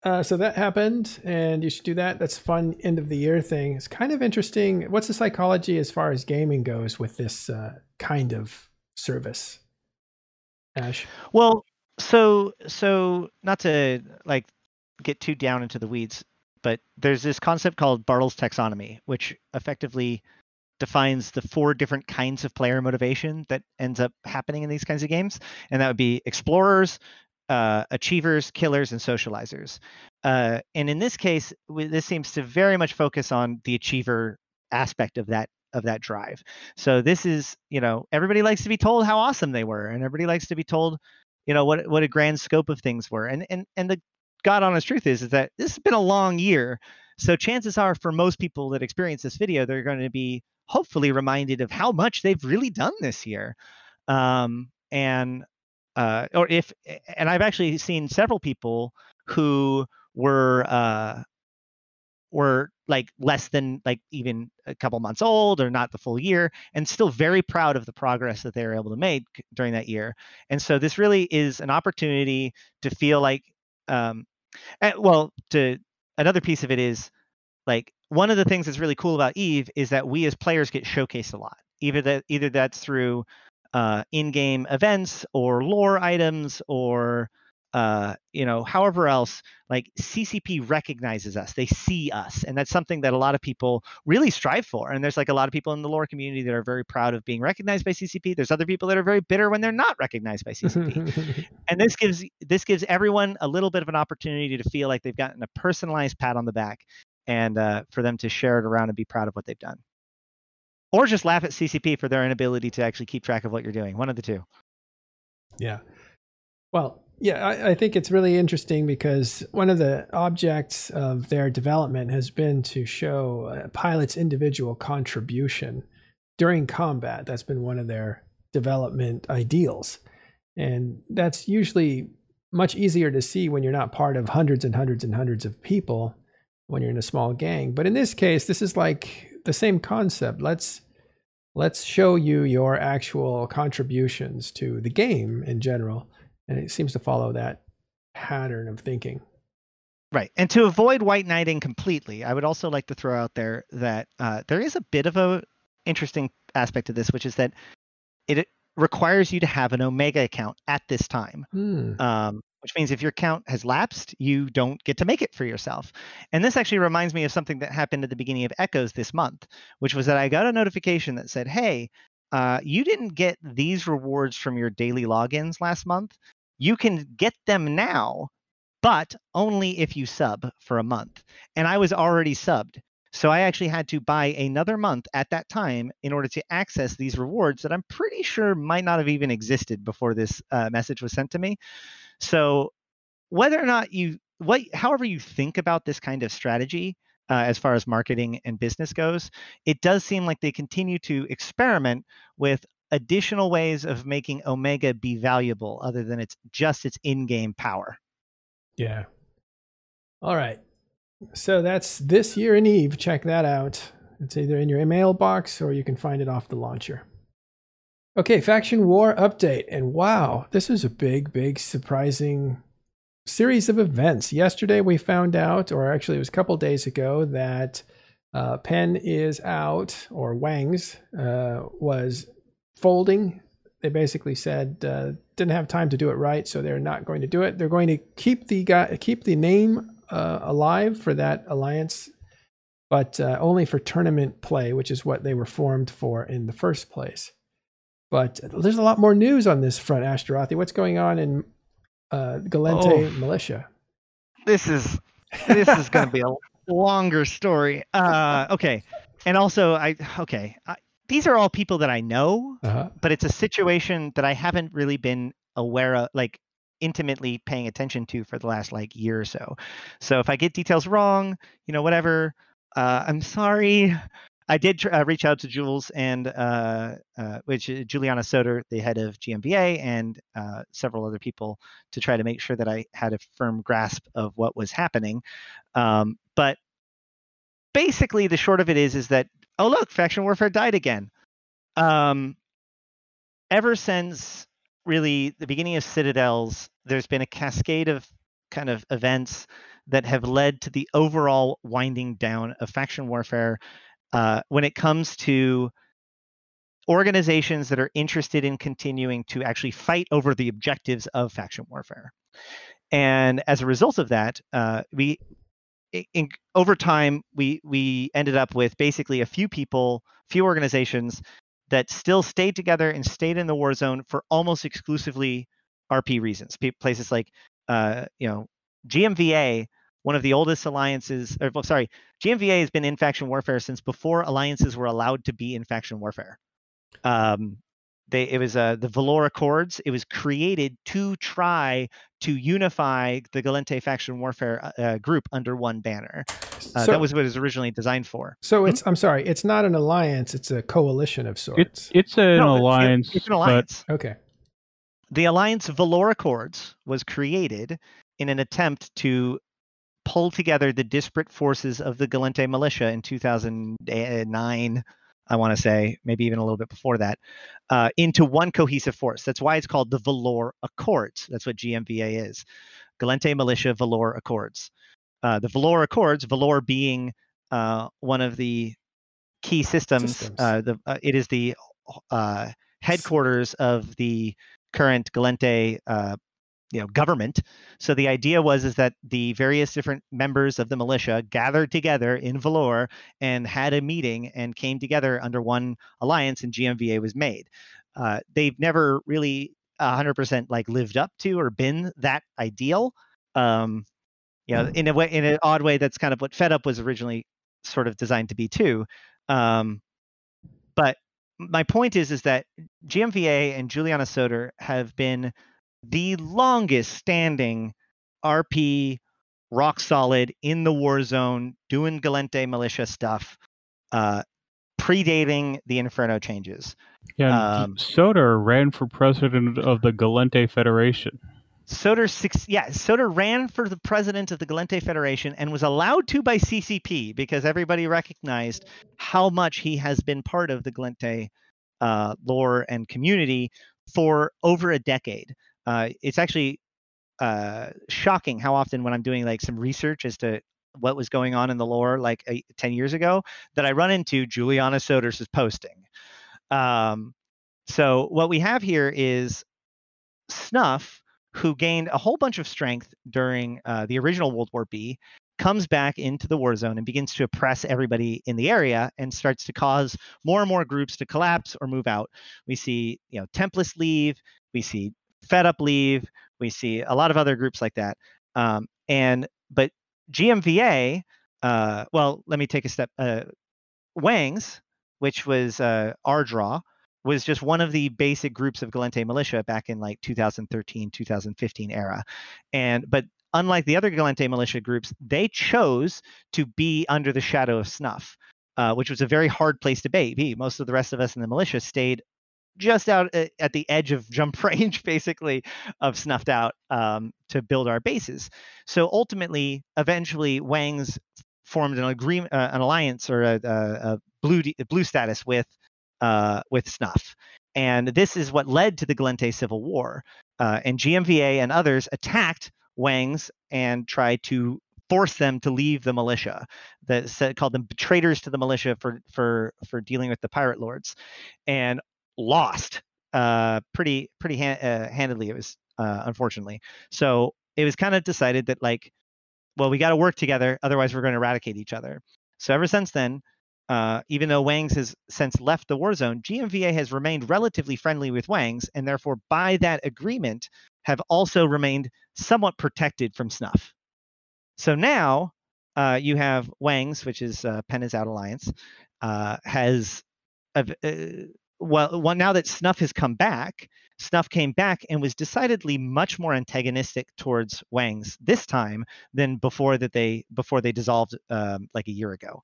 uh, so that happened, and you should do that. That's a fun end of the year thing. It's kind of interesting. What's the psychology as far as gaming goes with this uh, kind of service? Ash. Well, so so not to like get too down into the weeds, but there's this concept called Bartle's taxonomy, which effectively defines the four different kinds of player motivation that ends up happening in these kinds of games, and that would be explorers, uh, achievers, killers, and socializers. Uh, and in this case, w- this seems to very much focus on the achiever aspect of that of that drive. So this is, you know, everybody likes to be told how awesome they were, and everybody likes to be told, you know, what what a grand scope of things were. And and and the God honest truth is is that this has been a long year. So chances are for most people that experience this video, they're going to be hopefully reminded of how much they've really done this year. Um, and uh, or if and I've actually seen several people who were uh, were like less than like even a couple months old or not the full year and still very proud of the progress that they were able to make during that year. And so this really is an opportunity to feel like um eh, well to another piece of it is like one of the things that's really cool about eve is that we as players get showcased a lot either that either that's through uh, in-game events or lore items or uh, you know however else like ccp recognizes us they see us and that's something that a lot of people really strive for and there's like a lot of people in the lore community that are very proud of being recognized by ccp there's other people that are very bitter when they're not recognized by ccp and this gives this gives everyone a little bit of an opportunity to feel like they've gotten a personalized pat on the back and uh, for them to share it around and be proud of what they've done or just laugh at ccp for their inability to actually keep track of what you're doing one of the two Yeah. Well, yeah, I, I think it's really interesting because one of the objects of their development has been to show a pilot's individual contribution during combat. That's been one of their development ideals. And that's usually much easier to see when you're not part of hundreds and hundreds and hundreds of people when you're in a small gang. But in this case, this is like the same concept. Let's let's show you your actual contributions to the game in general and it seems to follow that pattern of thinking. Right. And to avoid white knighting completely, I would also like to throw out there that uh, there is a bit of a interesting aspect of this, which is that it requires you to have an Omega account at this time. Hmm. Um, which means if your account has lapsed, you don't get to make it for yourself. And this actually reminds me of something that happened at the beginning of Echoes this month, which was that I got a notification that said, "Hey, uh, you didn't get these rewards from your daily logins last month. You can get them now, but only if you sub for a month." And I was already subbed. So I actually had to buy another month at that time in order to access these rewards that I'm pretty sure might not have even existed before this uh, message was sent to me. So whether or not you what however you think about this kind of strategy uh, as far as marketing and business goes, it does seem like they continue to experiment with additional ways of making Omega be valuable other than it's just its in-game power. Yeah. All right. So that's this year in Eve. Check that out. It's either in your mailbox or you can find it off the launcher. Okay, Faction War update. And wow, this is a big, big, surprising series of events. Yesterday we found out, or actually it was a couple days ago, that uh, Pen is out, or Wangs uh, was folding. They basically said uh, didn't have time to do it right, so they're not going to do it. They're going to keep the guy, keep the name uh, alive for that alliance, but uh, only for tournament play, which is what they were formed for in the first place. But there's a lot more news on this front, Ashterothi. What's going on in uh, Gallente Oh. militia. This is this is going to be a longer story. Uh, okay, and also I okay. I, these are all people that I know, Uh-huh. but it's a situation that I haven't really been aware of, like intimately paying attention to for the last like year or so. So if I get details wrong, you know, whatever, uh, I'm sorry. I did tr- uh, reach out to Jules and uh, uh, which is Julianus Soter, the head of GMVA, and uh, several other people to try to make sure that I had a firm grasp of what was happening. Um, but basically, the short of it is, is that oh look, faction warfare died again. Um, ever since really the beginning of Citadels, there's been a cascade of kind of events that have led to the overall winding down of faction warfare uh, when it comes to organizations that are interested in continuing to actually fight over the objectives of faction warfare. And as a result of that, uh, we in, over time we we ended up with basically a few people, few organizations that still stayed together and stayed in the war zone for almost exclusively RP reasons. Pe- places like uh, you know GMVA, one of the oldest alliances. Or well, sorry, GMVA has been in faction warfare since before alliances were allowed to be in faction warfare. Um, they it was uh, the Villore Accords. It was created to try to unify the Gallente faction warfare uh, group under one banner. Uh, so, that was what it was originally designed for. so it's. I'm sorry. It's not an alliance. It's a coalition of sorts. It's it's an No, it- it- alliance, it's an but alliance. okay. the Alliance Villore Accords was created in an attempt to pull together the disparate forces of the Gallente militia in 2009, I want to say, maybe even a little bit before that, uh, into one cohesive force. That's why it's called the Villore Accords. That's what GMVA is Gallente Militia Villore Accords. Uh, the Villore Accords, Villore being uh, one of the key systems, Systems. Uh, the, uh, it is the uh, headquarters of the current Gallente uh, you know government. So the idea was is that the various different members of the militia gathered together in Villore and had a meeting and came together under one alliance and GMVA was made. Uh, they've never really 100% like lived up to or been that ideal. Um, you know in a way in an odd way that's kind of what fed up was originally sort of designed to be too. Um, but my point is is that GMVA and Julianus Soter have been the longest standing RP rock solid in the war zone doing Gallente militia stuff uh predating the Inferno changes. yeah, Um, Soter ran for president of the Gallente Federation. Soter six yeah, Soter ran for the president of the Gallente Federation and was allowed to by CCP because everybody recognized how much he has been part of the Gallente uh, lore and community for over a decade. Uh, it's actually uh, shocking how often when I'm doing like some research as to what was going on in the lore like uh, 10 years ago that I run into Julianus Soter's posting. Um, so what we have here is Snuff, who gained a whole bunch of strength during uh, the original World War B, comes back into the war zone and begins to oppress everybody in the area and starts to cause more and more groups to collapse or move out. We see, you know, Templars leave, we see Fed Up leave, we see a lot of other groups like that. Um, and but GMVA, uh, well, let me take a step. Uh, Wangs, which was uh, our draw, was just one of the basic groups of Gallente militia back in like 2013, 2015 era. And but unlike the other Gallente militia groups, they chose to be under the shadow of Snuff, uh, which was a very hard place to be. be. Most of the rest of us in the militia stayed just out at the edge of jump range, basically, of snuffed out um, to build our bases. So ultimately, eventually, Wangs formed an agreement, uh, an alliance, or a, a, a blue blue status with uh, with Snuff, and this is what led to the Gallente Civil War. Uh, and GMVA and others attacked Wangs and tried to force them to leave the militia. That called them traitors to the militia for for for dealing with the pirate lords, and lost uh, pretty pretty hand, uh, handedly. It was uh, unfortunately. So it was kind of decided that like, well, we got to work together, otherwise we're going to eradicate each other. So ever since then, uh, even though Wangs has since left the war zone, GMVA has remained relatively friendly with Wangs, and therefore, by that agreement, have also remained somewhat protected from snuff. So now uh, you have Wangs, which is uh, Penn is out alliance, uh, has well, well, now that Snuff has come back, Snuff came back and was decidedly much more antagonistic towards Wangs this time than before that they before they dissolved um, like a year ago,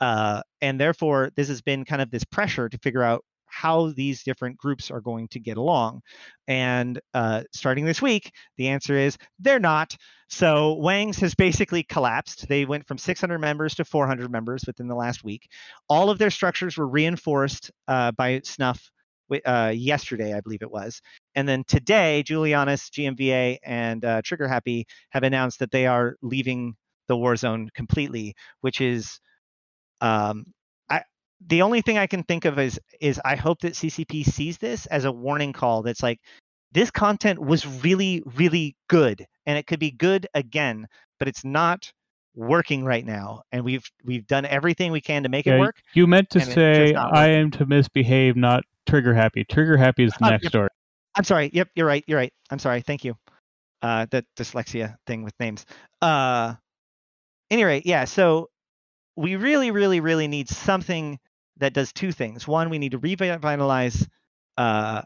uh, and therefore this has been kind of this pressure to figure out how these different groups are going to get along. And uh, starting this week, the answer is they're not. So Wangs has basically collapsed. They went from 600 members to 400 members within the last week. All of their structures were reinforced uh, by Snuff uh, yesterday, I believe it was. And then today, Julianus, GMVA, and uh, Trigger Happy have announced that they are leaving the war zone completely, which is um, the only thing I can think of is is I hope that CCP sees this as a warning call that's like this content was really really good and it could be good again, but it's not working right now and we've we've done everything we can to make yeah, it work. You meant to say Aim to Misbehave, not trigger happy. Trigger happy is the uh, next yep. story. I'm sorry. Yep, you're right. You're right. I'm sorry. Thank you. Uh, that dyslexia thing with names. Uh, any rate, yeah. So we really, really, really need something that does two things. One, we need to revitalize uh,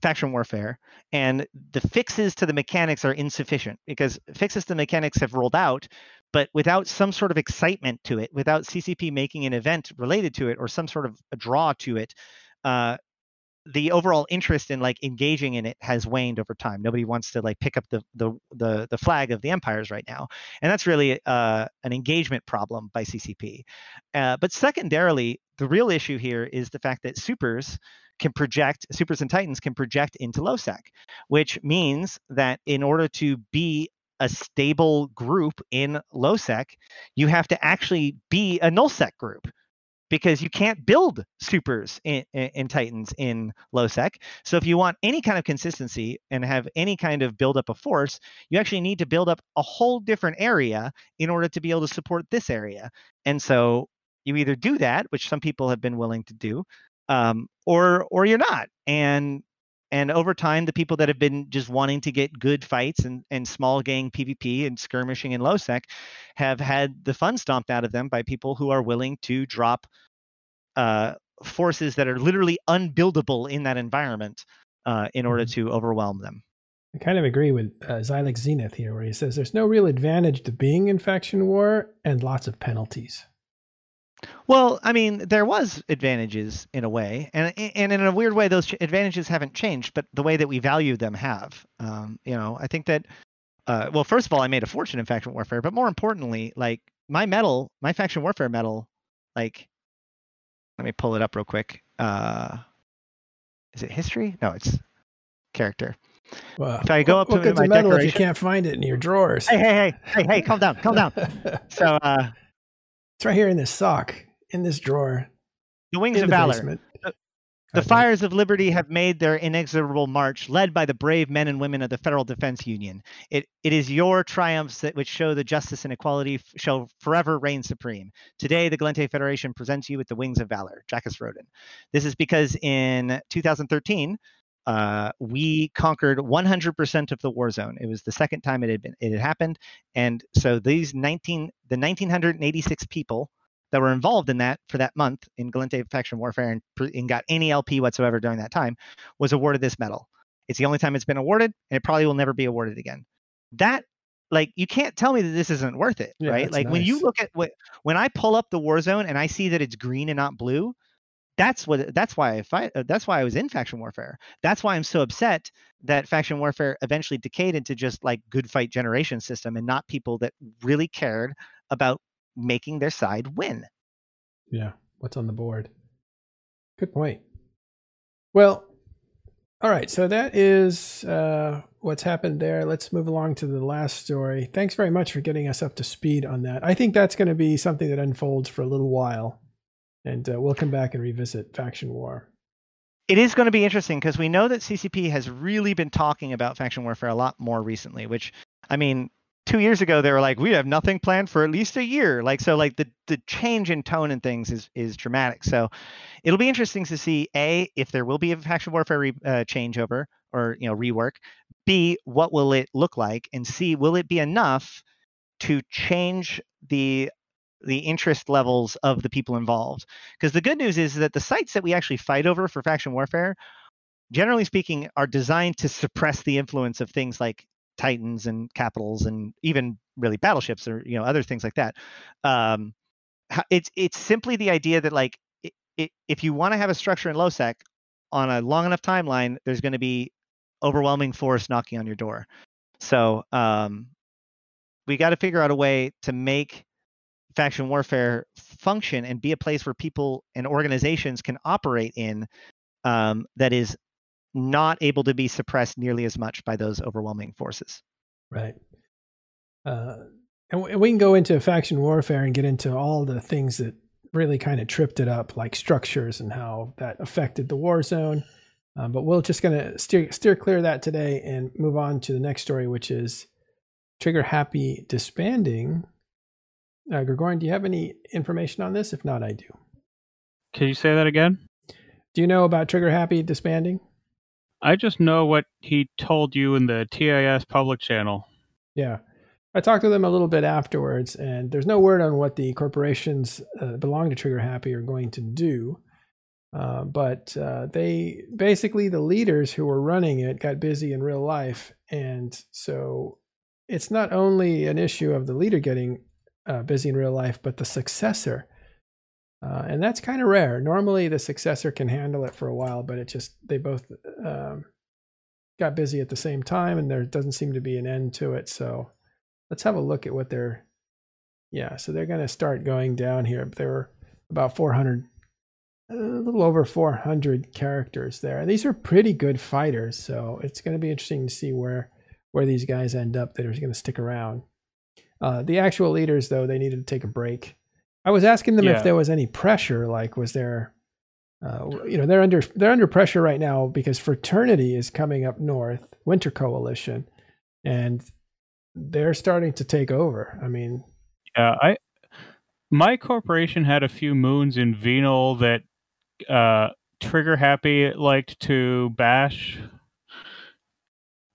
faction warfare, and the fixes to the mechanics are insufficient because fixes to the mechanics have rolled out, but without some sort of excitement to it, without CCP making an event related to it or some sort of a draw to it, uh, the overall interest in like engaging in it has waned over time. Nobody wants to like pick up the the the, the flag of the empires right now, and that's really uh, an engagement problem by CCP. Uh, but secondarily, the real issue here is the fact that supers can project supers and titans can project into lowsec, which means that in order to be a stable group in lowsec, you have to actually be a nullsec group because you can't build supers in, in, in, Titans in low sec. So if you want any kind of consistency and have any kind of build up of force, you actually need to build up a whole different area in order to be able to support this area. And so you either do that, which some people have been willing to do, um, or or you're not. And and over time, the people that have been just wanting to get good fights and, and small gang PvP and skirmishing in low sec have had the fun stomped out of them by people who are willing to drop uh, forces that are literally unbuildable in that environment uh, in order mm-hmm. to overwhelm them. I kind of agree with uh, Xylix Zenith here, where he says there's no real advantage to being in faction war and lots of penalties. Well, I mean, there was advantages in a way, and and in a weird way, those advantages haven't changed, but the way that we value them have. Um, you know, I think that. Uh, well, first of all, I made a fortune in faction warfare, but more importantly, like my medal, my faction warfare medal, like, let me pull it up real quick. Uh, is it history? No, it's character. Well, if I go up look to at the medal if you can't find it in your drawers. Hey, hey, hey, hey, hey, calm down, calm down. so, uh, it's right here in this sock, in this drawer. The Wings of the Valor. Basement. The, fires of liberty have made their inexorable march, led by the brave men and women of the Federal Defense Union. It, it is your triumphs that which show the justice and equality f- shall forever reign supreme. Today, the Gallente Federation presents you with the Wings of Valor, Jackus Roden. This is because in 2013, uh, we conquered 100% of the war zone. It was the second time it had been it had happened, and so these 19 the 1986 people that were involved in that for that month in Gallente faction warfare and, and got any LP whatsoever during that time was awarded this medal. It's the only time it's been awarded, and it probably will never be awarded again. That like you can't tell me that this isn't worth it, yeah, right? Like nice. when you look at what when I pull up the war zone and I see that it's green and not blue, that's what that's why I fight uh, that's why I was in faction warfare. That's why I'm so upset that faction warfare eventually decayed into just like good fight generation system and not people that really cared about making their side win. Yeah, what's on the board? Good point. Well, all right, so that is uh, what's happened there. Let's move along to the last story. Thanks very much for getting us up to speed on that. I think that's going to be something that unfolds for a little while and uh, we'll come back and revisit faction war. It is going to be interesting because we know that CCP has really been talking about faction warfare a lot more recently. Which, I mean, two years ago they were like, we have nothing planned for at least a year. Like so, like the the change in tone and things is is dramatic. So it'll be interesting to see a if there will be a faction warfare re, uh, changeover or you know rework. B what will it look like, and C will it be enough to change the the interest levels of the people involved. Because the good news is that the sites that we actually fight over for faction warfare, generally speaking, are designed to suppress the influence of things like titans and capitals and even really battleships or you know other things like that. Um, it's it's simply the idea that like it, it, if you want to have a structure in lowsec on a long enough timeline, there's going to be overwhelming force knocking on your door. So um, we got to figure out a way to make faction warfare function and be a place where people and organizations can operate in um, that is not able to be suppressed nearly as much by those overwhelming forces. Right. Uh, and we can go into faction warfare and get into all the things that really kind of tripped it up, like structures and how that affected the war zone. Um, but we're just going to steer steer clear of that today and move on to the next story, which is Trigger Happy disbanding uh, Gregorian, do you have any information on this? If not, I do. Can you say that again? Do you know about Trigger Happy disbanding? I just know what he told you in the TIS public channel. Yeah. I talked to them a little bit afterwards, and there's no word on what the corporations uh, belong to Trigger Happy are going to do. Uh, but uh, they basically, the leaders who were running it got busy in real life. And so it's not only an issue of the leader getting uh, busy in real life, but the successor. Uh, and that's kind of rare. Normally, the successor can handle it for a while, but it just, they both um, got busy at the same time, and there doesn't seem to be an end to it. So let's have a look at what they're, yeah, so they're going to start going down here. There were about 400, a little over 400 characters there. And these are pretty good fighters. So it's going to be interesting to see where, where these guys end up that are going to stick around. Uh, the actual leaders, though, they needed to take a break. I was asking them yeah. if there was any pressure. Like, was there, uh, you know, they're under they're under pressure right now because fraternity is coming up north, Winter Coalition, and they're starting to take over. I mean, yeah, I my corporation had a few moons in Venal that uh, Trigger Happy liked to bash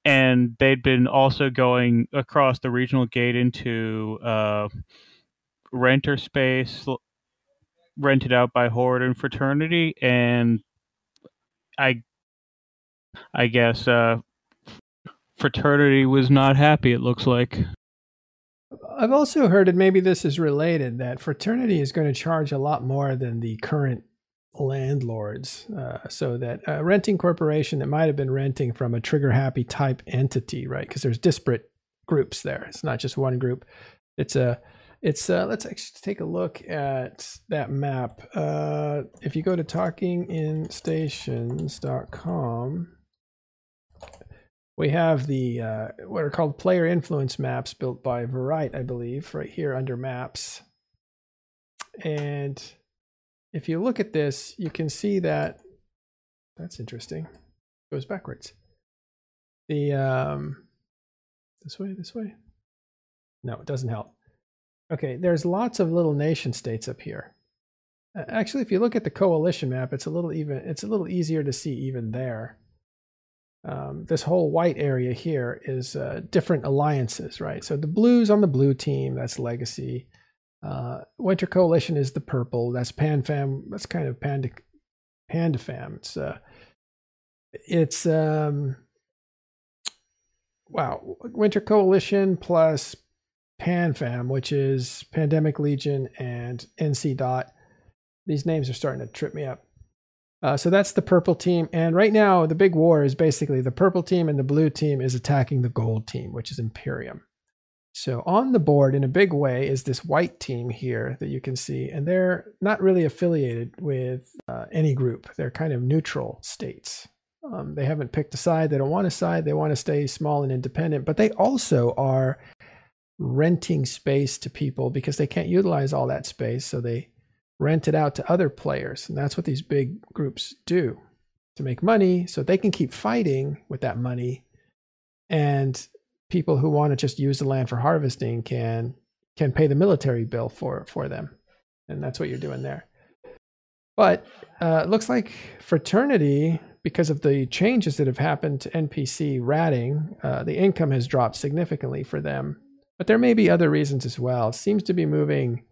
and they'd been also going across the regional gate into uh, renter space rented out by Horde and Fraternity, and I, I guess uh, Fraternity was not happy. It looks like. I've also heard, and maybe this is related, that Fraternity is going to charge a lot more than the current landlords uh, so that a renting corporation that might have been renting from a trigger happy type entity right? Because there's disparate groups there. It's not just one group. It's a it's uh, let's actually take a look at that map. Uh, if you go to talkinginstations.com we have the uh, what are called player influence maps built by Verite, I believe, right here under maps. And if you look at this, you can see that that's interesting. It goes backwards. The um, this way, this way. No, it doesn't help. Okay, there's lots of little nation states up here. Actually, if you look at the coalition map, it's a little even. It's a little easier to see even there. Um, this whole white area here is uh, different alliances, right? So the blues on the blue team, that's legacy. Uh, Winter Coalition is the purple. That's PanFam. That's kind of Panda PandaFam. It's uh, it's um, wow. Winter Coalition plus PanFam, which is Pandemic Legion and NC Dot. These names are starting to trip me up. Uh, so that's the purple team. And right now, the big war is basically the purple team and the blue team is attacking the gold team, which is Imperium. So on the board in a big way is this white team here that you can see, and they're not really affiliated with uh, any group. They're kind of neutral states. Um, they haven't picked a side. They don't want a side. They want to stay small and independent, but they also are renting space to people because they can't utilize all that space. So they rent it out to other players. And that's what these big groups do to make money so they can keep fighting with that money and people who want to just use the land for harvesting can can pay the military bill for for them, and that's what you're doing there. But uh, it looks like fraternity, because of the changes that have happened to NPC ratting, uh, the income has dropped significantly for them. But there may be other reasons as well. It seems to be moving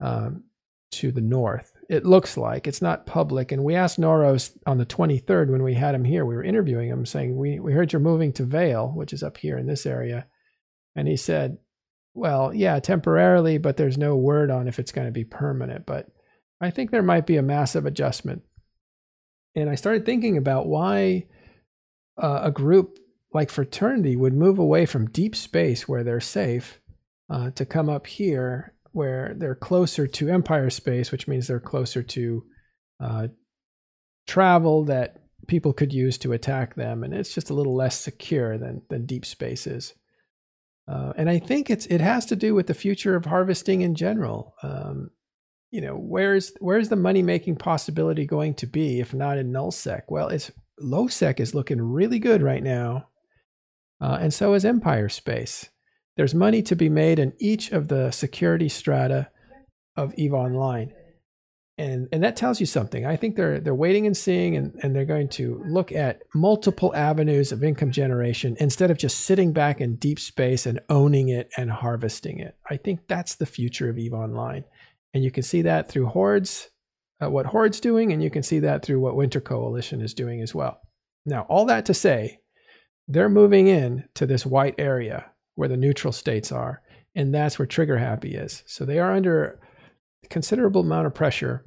um, to the north. It looks like it's not public. And we asked Noros on the 23rd when we had him here. We were interviewing him, saying, "We we heard you're moving to Vale, which is up here in this area," and he said, "Well, yeah, temporarily, but there's no word on if it's going to be permanent." But I think there might be a massive adjustment. And I started thinking about why uh, a group like Fraternity would move away from deep space where they're safe uh, to come up here where they're closer to Empire space, which means they're closer to uh, travel that people could use to attack them, and it's just a little less secure than than deep space is. Uh, and I think it's it has to do with the future of harvesting in general. Um, you know, where's where's the money making possibility going to be if not in nullsec? Well, it's lowsec is looking really good right now, uh, and so is Empire space. There's money to be made in each of the security strata of EVE Online. And, and that tells you something. I think they're they're waiting and seeing and, and they're going to look at multiple avenues of income generation instead of just sitting back in deep space and owning it and harvesting it. I think that's the future of EVE Online. And you can see that through Hordes, uh, what Horde's doing, and you can see that through what Winter Coalition is doing as well. Now, all that to say, they're moving in to this white area where the neutral states are, and that's where Trigger Happy is. So they are under a considerable amount of pressure.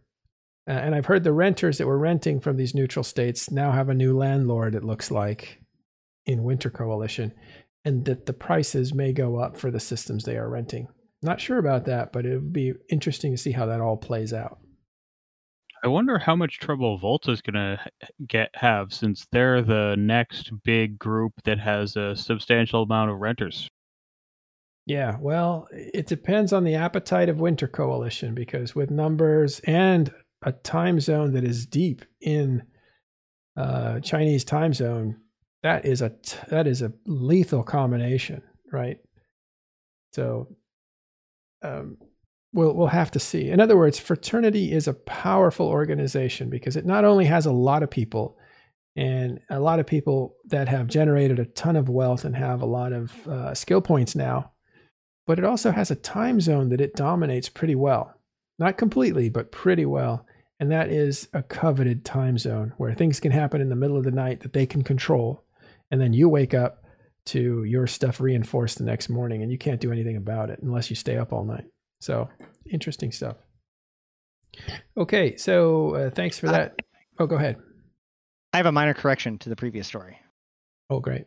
And I've heard the renters that were renting from these neutral states now have a new landlord, it looks like, in Winter Coalition, and that the prices may go up for the systems they are renting. Not sure about that, but it would be interesting to see how that all plays out. I wonder how much trouble Volta's gonna get have since they're the next big group that has a substantial amount of renters. Yeah, well, it depends on the appetite of Winter Coalition because with numbers and a time zone that is deep in uh, Chinese time zone, that is a t- that is a lethal combination, right? So, um, we'll we'll have to see. In other words, fraternity is a powerful organization because it not only has a lot of people and a lot of people that have generated a ton of wealth and have a lot of uh, skill points now but it also has a time zone that it dominates pretty well. Not completely, but pretty well. And that is a coveted time zone where things can happen in the middle of the night that they can control. And then you wake up to your stuff reinforced the next morning and you can't do anything about it unless you stay up all night. So interesting stuff. Okay, so uh, thanks for that. Oh, go ahead. I have a minor correction to the previous story. Oh, great.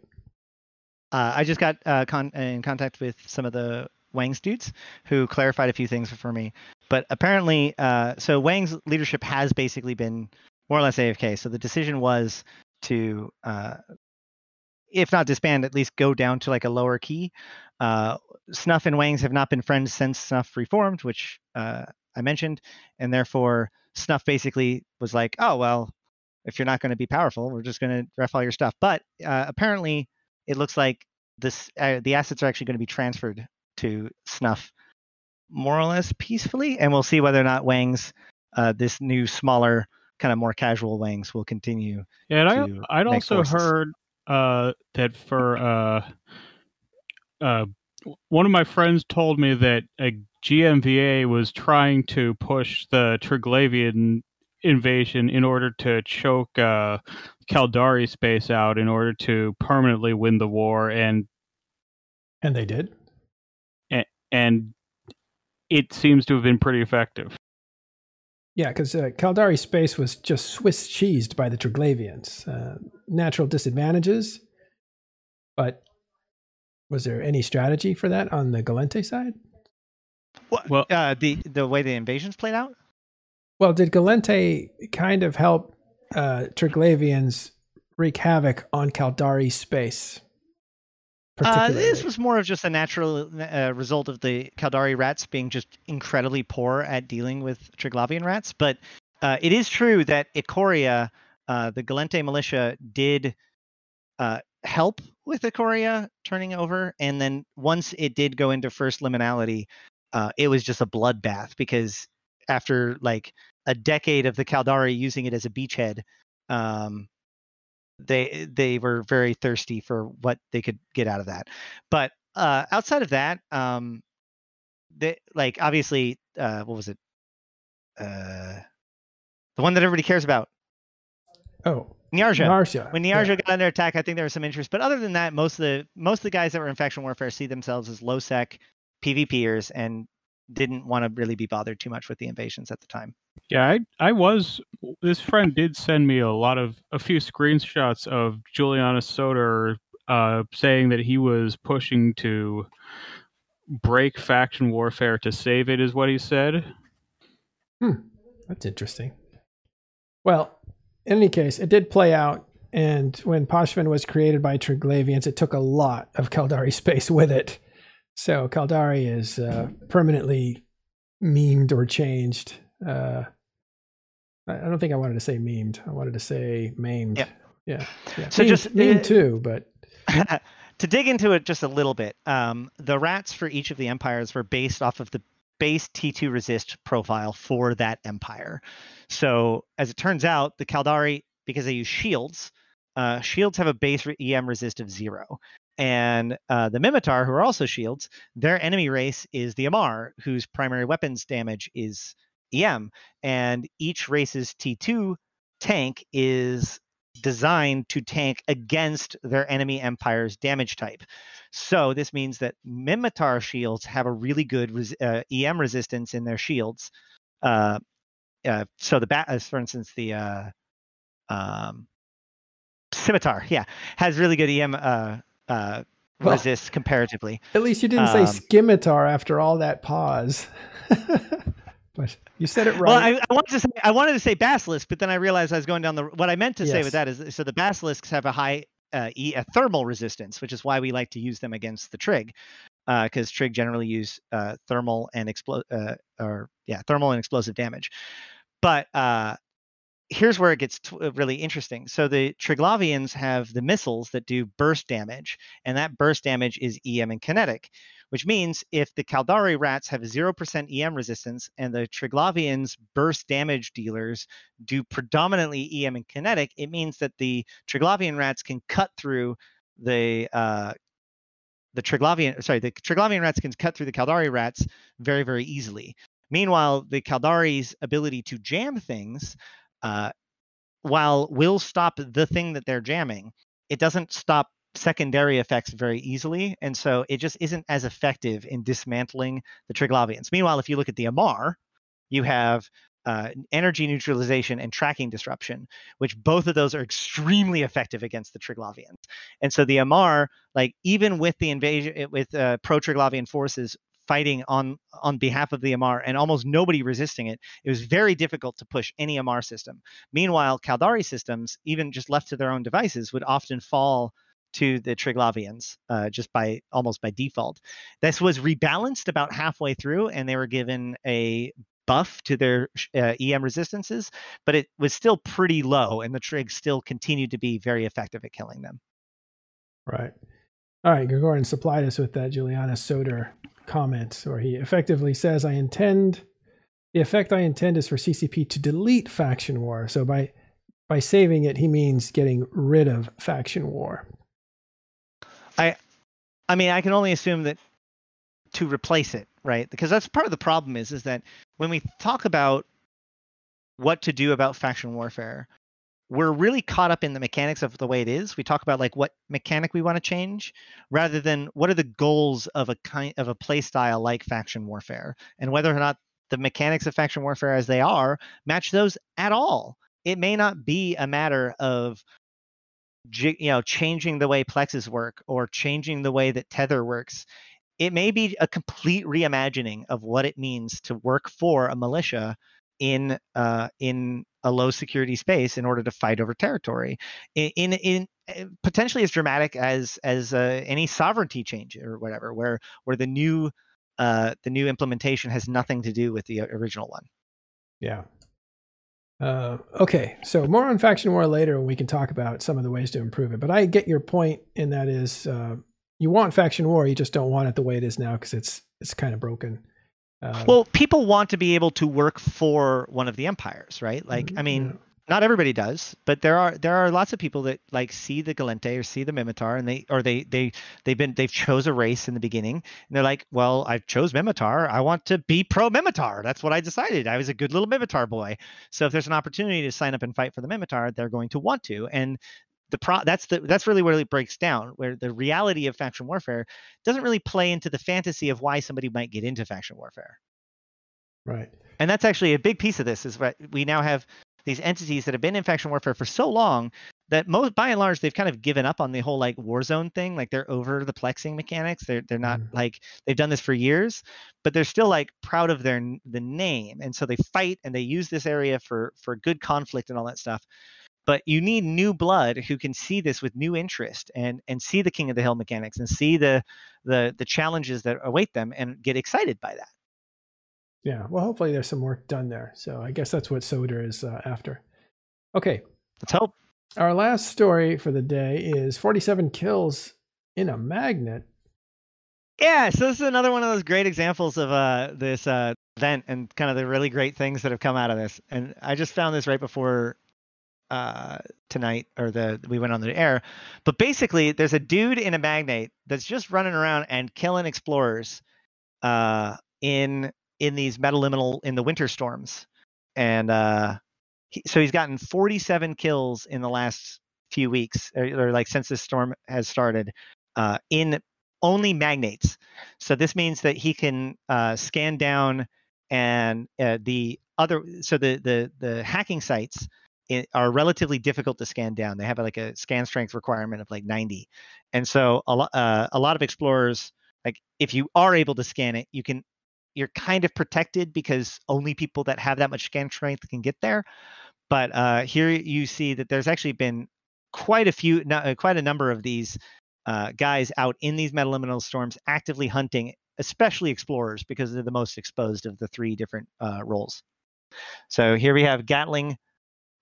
Uh, I just got uh, con- in contact with some of the Wang's dudes who clarified a few things for me. But apparently, uh, so Wang's leadership has basically been more or less AFK. So the decision was to, uh, if not disband, at least go down to like a lower key. Uh, Snuff and Wangs have not been friends since Snuff reformed, which uh, I mentioned, and therefore Snuff basically was like, "Oh well, if you're not going to be powerful, we're just going to ref all your stuff." But apparently it looks like this uh, the assets are actually going to be transferred to Snuff more or less peacefully, and we'll see whether or not Wangs, uh, this new smaller kind of more casual Wangs, will continue. Yeah, and I I'd also forces. heard uh, that for uh, uh, one of my friends told me that a GMVA was trying to push the Triglavian invasion in order to choke uh, Caldari space out in order to permanently win the war, and and they did, and, and it seems to have been pretty effective. Yeah, because uh, Caldari space was just Swiss cheesed by the Triglavians. Uh, natural disadvantages, but was there any strategy for that on the Gallente side? What, well, uh, the the way the invasions played out. Well, did Gallente kind of help uh, Triglavians wreak havoc on Caldari space? Uh, this was more of just a natural uh, result of the Caldari rats being just incredibly poor at dealing with Triglavian rats. But uh, it is true that Ikoria, uh, the Gallente militia, did uh, help with Ikoria turning over, and then once it did go into first liminality, uh, it was just a bloodbath because after like a decade of the Caldari using it as a beachhead, um, they they were very thirsty for what they could get out of that. But uh, outside of that, um, they like obviously uh, what was it? Uh, the one that everybody cares about. Oh, Niarja. Narsha. When yeah. Niarja got under attack, I think there was some interest. But other than that, most of the most of the guys that were in faction warfare see themselves as low sec PvPers and didn't want to really be bothered too much with the invasions at the time. Yeah, I I was. This friend did send me a lot of a few screenshots of Julianus Soter uh, saying that he was pushing to break faction warfare to save it, is what he said. Hmm. That's interesting. Well, in any case, it did play out. And when Pochven was created by Triglavians, it took a lot of Caldari space with it. So Caldari is uh, permanently memed or changed. Uh, I don't think I wanted to say memed. I wanted to say maimed. Yep. Yeah. yeah. So Memed- just, memed uh, too, but to dig into it just a little bit, um, the rats for each of the empires were based off of the base T2 resist profile for that empire. So as it turns out, the Caldari, because they use shields, uh, shields have a base re- EM resist of zero. And uh, the Minmatar, who are also shields, their enemy race is the Amarr, whose primary weapons damage is EM. And each race's T2 tank is designed to tank against their enemy empire's damage type. So this means that Minmatar shields have a really good res- uh, EM resistance in their shields. Uh, uh, so the bat, as for instance, the uh, um, Scimitar, yeah, has really good EM uh, uh, Well- resist comparatively. at least you didn't say Um, scimitar after all that pause. but you said it right. Well, I, I wanted to say I wanted to say basilisk, but then I realized I was going down the. What I meant to say with that is, so the basilisks have a high uh, e, a thermal resistance, which is why we like to use them against the trig, because trig generally use uh, thermal and explo- uh, or yeah, thermal and explosive damage. But uh, here's where it gets t- uh, really interesting. So the Triglavians have the missiles that do burst damage, and that burst damage is EM and kinetic, which means if the Caldari rats have 0% EM resistance and the Triglavians burst damage dealers do predominantly EM and kinetic, it means that the Triglavian rats can cut through the uh, the Triglavian sorry the Triglavian rats can cut through the Caldari rats very very easily. Meanwhile, the Caldari's ability to jam things, uh, while will stop the thing that they're jamming, it doesn't stop secondary effects very easily, and so it just isn't as effective in dismantling the Triglavians. Meanwhile, if you look at the Amarr, you have uh, energy neutralization and tracking disruption, which both of those are extremely effective against the Triglavians. And so the Amarr, like even with the invasion, with uh, pro Triglavian forces fighting on on behalf of the Amarr and almost nobody resisting it, it was very difficult to push any Amarr system. Meanwhile, Caldari systems, even just left to their own devices, would often fall to the Triglavians uh, just by almost by default. This was rebalanced about halfway through, and they were given a buff to their uh, EM resistances, but it was still pretty low, and the Trig still continued to be very effective at killing them. Right. All right, Gregorian supplied us with that Julianus Soter comment, where he effectively says, I intend the effect I intend is for CCP to delete faction war. So by by saving it, he means getting rid of faction war. I, I mean, I can only assume that to replace it, right? Because that's part of the problem is is that when we talk about what to do about faction warfare, we're really caught up in the mechanics of the way it is. We talk about like what mechanic we want to change rather than what are the goals of a kind of a play style like faction warfare and whether or not the mechanics of faction warfare as they are match those at all. It may not be a matter of you know changing the way plexes work or changing the way that tether works it may be a complete reimagining of what it means to work for a militia in uh, in a low security space in order to fight over territory in in, in uh, potentially as dramatic as as uh, any sovereignty change or whatever where where the new uh, the new implementation has nothing to do with the original one Yeah. Uh, okay, so more on faction war later when we can talk about some of the ways to improve it. But I get your point, and that is uh, you want faction war, you just don't want it the way it is now because it's it's kind of broken. Um, well, people want to be able to work for one of the empires, right? Like, mm-hmm, I mean, yeah not everybody does, but there are there are lots of people that like see the Gallente or see the Minmatar, and they or they they they've been they've chose a race in the beginning, and they're like, well, I chose Minmatar, I want to be pro Minmatar. That's what I decided. I was a good little Minmatar boy. So if there's an opportunity to sign up and fight for the Minmatar, they're going to want to, and the pro that's the that's really where it breaks down where the reality of faction warfare doesn't really play into the fantasy of why somebody might get into faction warfare. Right. And that's actually a big piece of this is what we now have these entities that have been in faction warfare for so long that most by and large they've kind of given up on the whole like war zone thing like they're over the plexing mechanics they're they're not mm. like they've done this for years but they're still like proud of their the name. And so they fight and they use this area for for good conflict and all that stuff but you need new blood who can see this with new interest and and see the king of the hill mechanics and see the the the challenges that await them and get excited by that yeah, well, hopefully there's some work done there. So I guess that's what Soter is uh, after. Okay. Let's hope. Our last story for the day is 47 kills in a magnet. Yeah, so this is another one of those great examples of uh, this uh, event and kind of the really great things that have come out of this. And I just found this right before uh, tonight, or the we went on the air. But basically, there's a dude in a magnate that's just running around and killing explorers uh, in in these metaliminal in the winter storms, and uh, he, so he's gotten 47 kills in the last few weeks, or, or like since this storm has started, uh, in only magnates. So this means that he can uh, scan down and uh, the other. So the the the hacking sites are relatively difficult to scan down. They have like a scan strength requirement of like 90, and so a lot uh, a lot of explorers like if you are able to scan it, you can you're kind of protected because only people that have that much scan strength can get there. But uh, here you see that there's actually been quite a few, uh, quite a number of these uh, guys out in these metaliminal storms actively hunting, especially explorers because they're the most exposed of the three different uh, roles. So here we have Gatling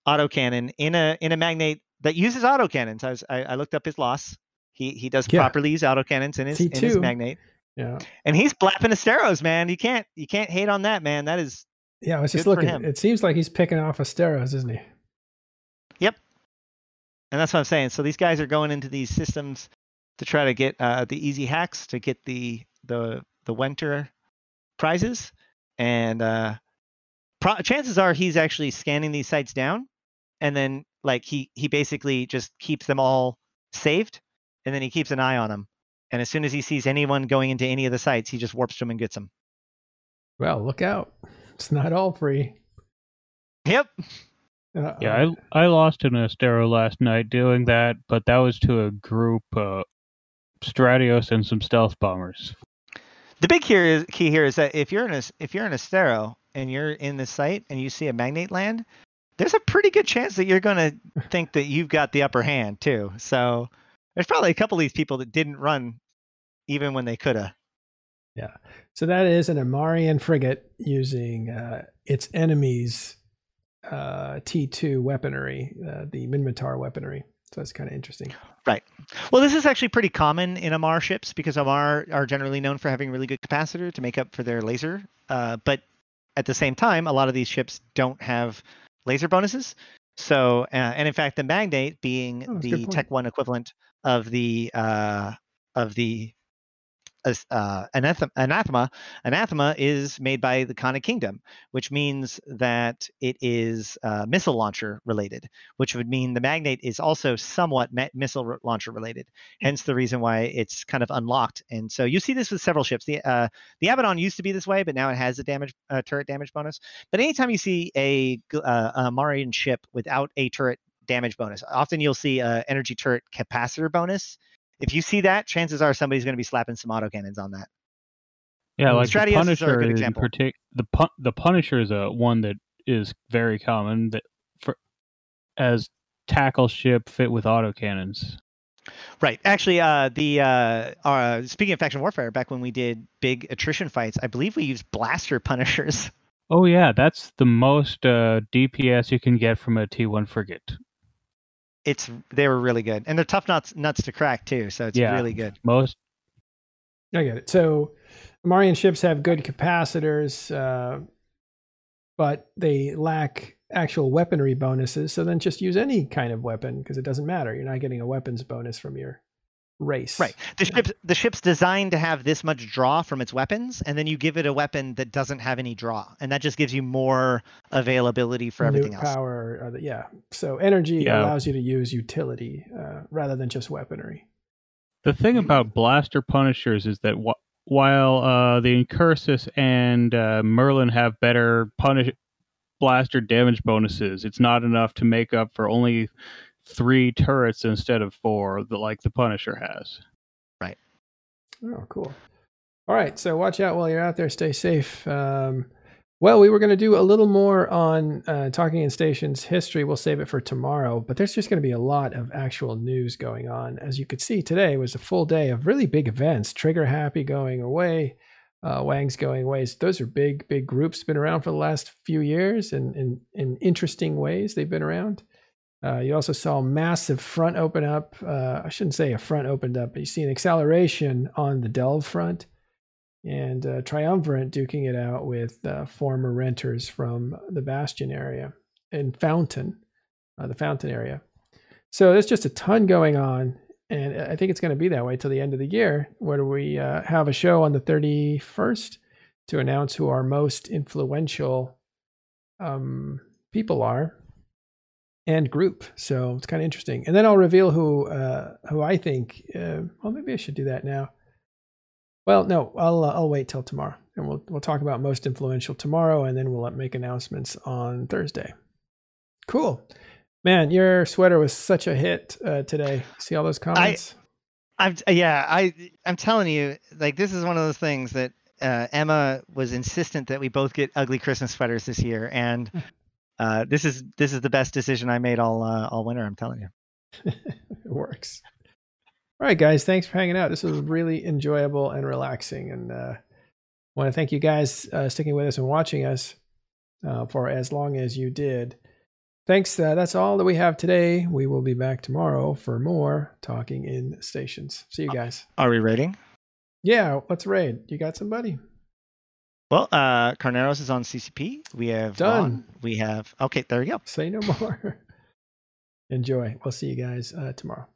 autocannon in a in a magnate that uses autocannons. I, was, I, I looked up his loss. He he does yeah. properly use autocannons in his in his magnate. Yeah. And he's blapping Asteros, man. You can't you can't hate on that, man. That is Yeah, I was just looking. It seems like he's picking off Asteros, isn't he? Yep. And that's what I'm saying. So these guys are going into these systems to try to get uh, the easy hacks to get the the the winter prizes, and uh, pro- chances are he's actually scanning these sites down, and then like he he basically just keeps them all saved, and then he keeps an eye on them and as soon as he sees anyone going into any of the sites, he just warps to them and gets them. Well, look out. It's not all free. Yep. Uh-oh. Yeah, I I lost an Astero last night doing that, but that was to a group, uh, Stratios and some stealth bombers. The big here is, key here is that if you're in a if you're in Astero and you're in this site and you see a magnate land, there's a pretty good chance that you're going to think that you've got the upper hand too. So there's probably a couple of these people that didn't run even when they could have. Yeah. So that is an Amarrian frigate using uh, its enemy's uh, T2 weaponry, uh, the Minmatar weaponry. So that's kind of interesting. Right. Well, this is actually pretty common in Amarr ships because Amarr are generally known for having really good capacitor to make up for their laser. Uh, but at the same time, a lot of these ships don't have laser bonuses. So, uh, and in fact, the Magnate being oh, the Tech One equivalent of the uh, of the uh, anathema, anathema, anathema is made by the Khanic Kingdom, which means that it is uh, missile launcher related, which would mean the Magnate is also somewhat missile launcher related. Hence the reason why it's kind of unlocked. And so you see this with several ships. The uh, the Abaddon used to be this way, but now it has a damage uh, turret damage bonus. But anytime you see a, uh, a Marian ship without a turret damage bonus, often you'll see a energy turret capacitor bonus if you see that, chances are somebody's going to be slapping some autocannons on that. Yeah, like the Punisher. Is partic- the pu- the Punisher is a one that is very common that for as tackle ship fit with autocannons. Right. Actually, uh, the uh, uh, speaking of faction warfare, back when we did big attrition fights, I believe we used blaster punishers Oh yeah, that's the most uh, DPS you can get from a T1 frigate. It's they were really good, and they're tough nuts nuts to crack too. So it's Yeah. really good. Most I get it. So Amarrian ships have good capacitors, uh, but they lack actual weaponry bonuses. So then just use any kind of weapon because it doesn't matter. You're not getting a weapons bonus from your race. Right. The ship's the ship's designed to have this much draw from its weapons, and then you give it a weapon that doesn't have any draw, and that just gives you more availability for everything Nuke else. power. Or the, yeah. So energy Yeah. allows you to use utility uh, rather than just weaponry. The thing about blaster punishers is that wh- while uh, the Incursus and uh, Merlin have better punish blaster damage bonuses, it's not enough to make up for only three turrets instead of four, that like the Punisher has. Right. Oh, cool. All right. So watch out while you're out there. Stay safe. Um, well, we were going to do a little more on uh, Talking in Stations history. We'll save it for tomorrow, but there's just going to be a lot of actual news going on. As you could see, today was a full day of really big events. Trigger Happy going away, uh, Wang's going away. Those are big, big groups. Been around for the last few years and in, in interesting ways. They've been around. Uh, you also saw a massive front open up. Uh, I shouldn't say a front opened up, but you see an acceleration on the Delve front and uh, Triumvirate duking it out with uh, former renters from the Bastion area and Fountain, uh, the Fountain area. So there's just a ton going on. And I think it's going to be that way till the end of the year, where we have a show on the 31st to announce who our most influential um, people are and group. So it's kind of interesting. And then I'll reveal who uh, who I think. Uh, well, maybe I should do that now. Well, no, I'll uh, I'll wait till tomorrow, and we'll we'll talk about most influential tomorrow, and then we'll make announcements on Thursday. Cool, man. Your sweater was such a hit uh, today. See all those comments? I'm yeah, I I'm telling you, like this is one of those things that uh, Emma was insistent that we both get ugly Christmas sweaters this year, and uh, this is this is the best decision I made all uh, all winter. I'm telling you. it works. All right, guys. Thanks for hanging out. This was really enjoyable and relaxing, and uh, want to thank you guys uh, sticking with us and watching us uh, for as long as you did. Thanks. Uh, that's all that we have today. We will be back tomorrow for more talking in stations. See you guys. Are we rating? Yeah, let's raid. You got somebody? Well, uh, Carneros is on CCP. We have Done. Vaughn. We have okay. There we go. Say no more. Enjoy. We'll see you guys uh, tomorrow.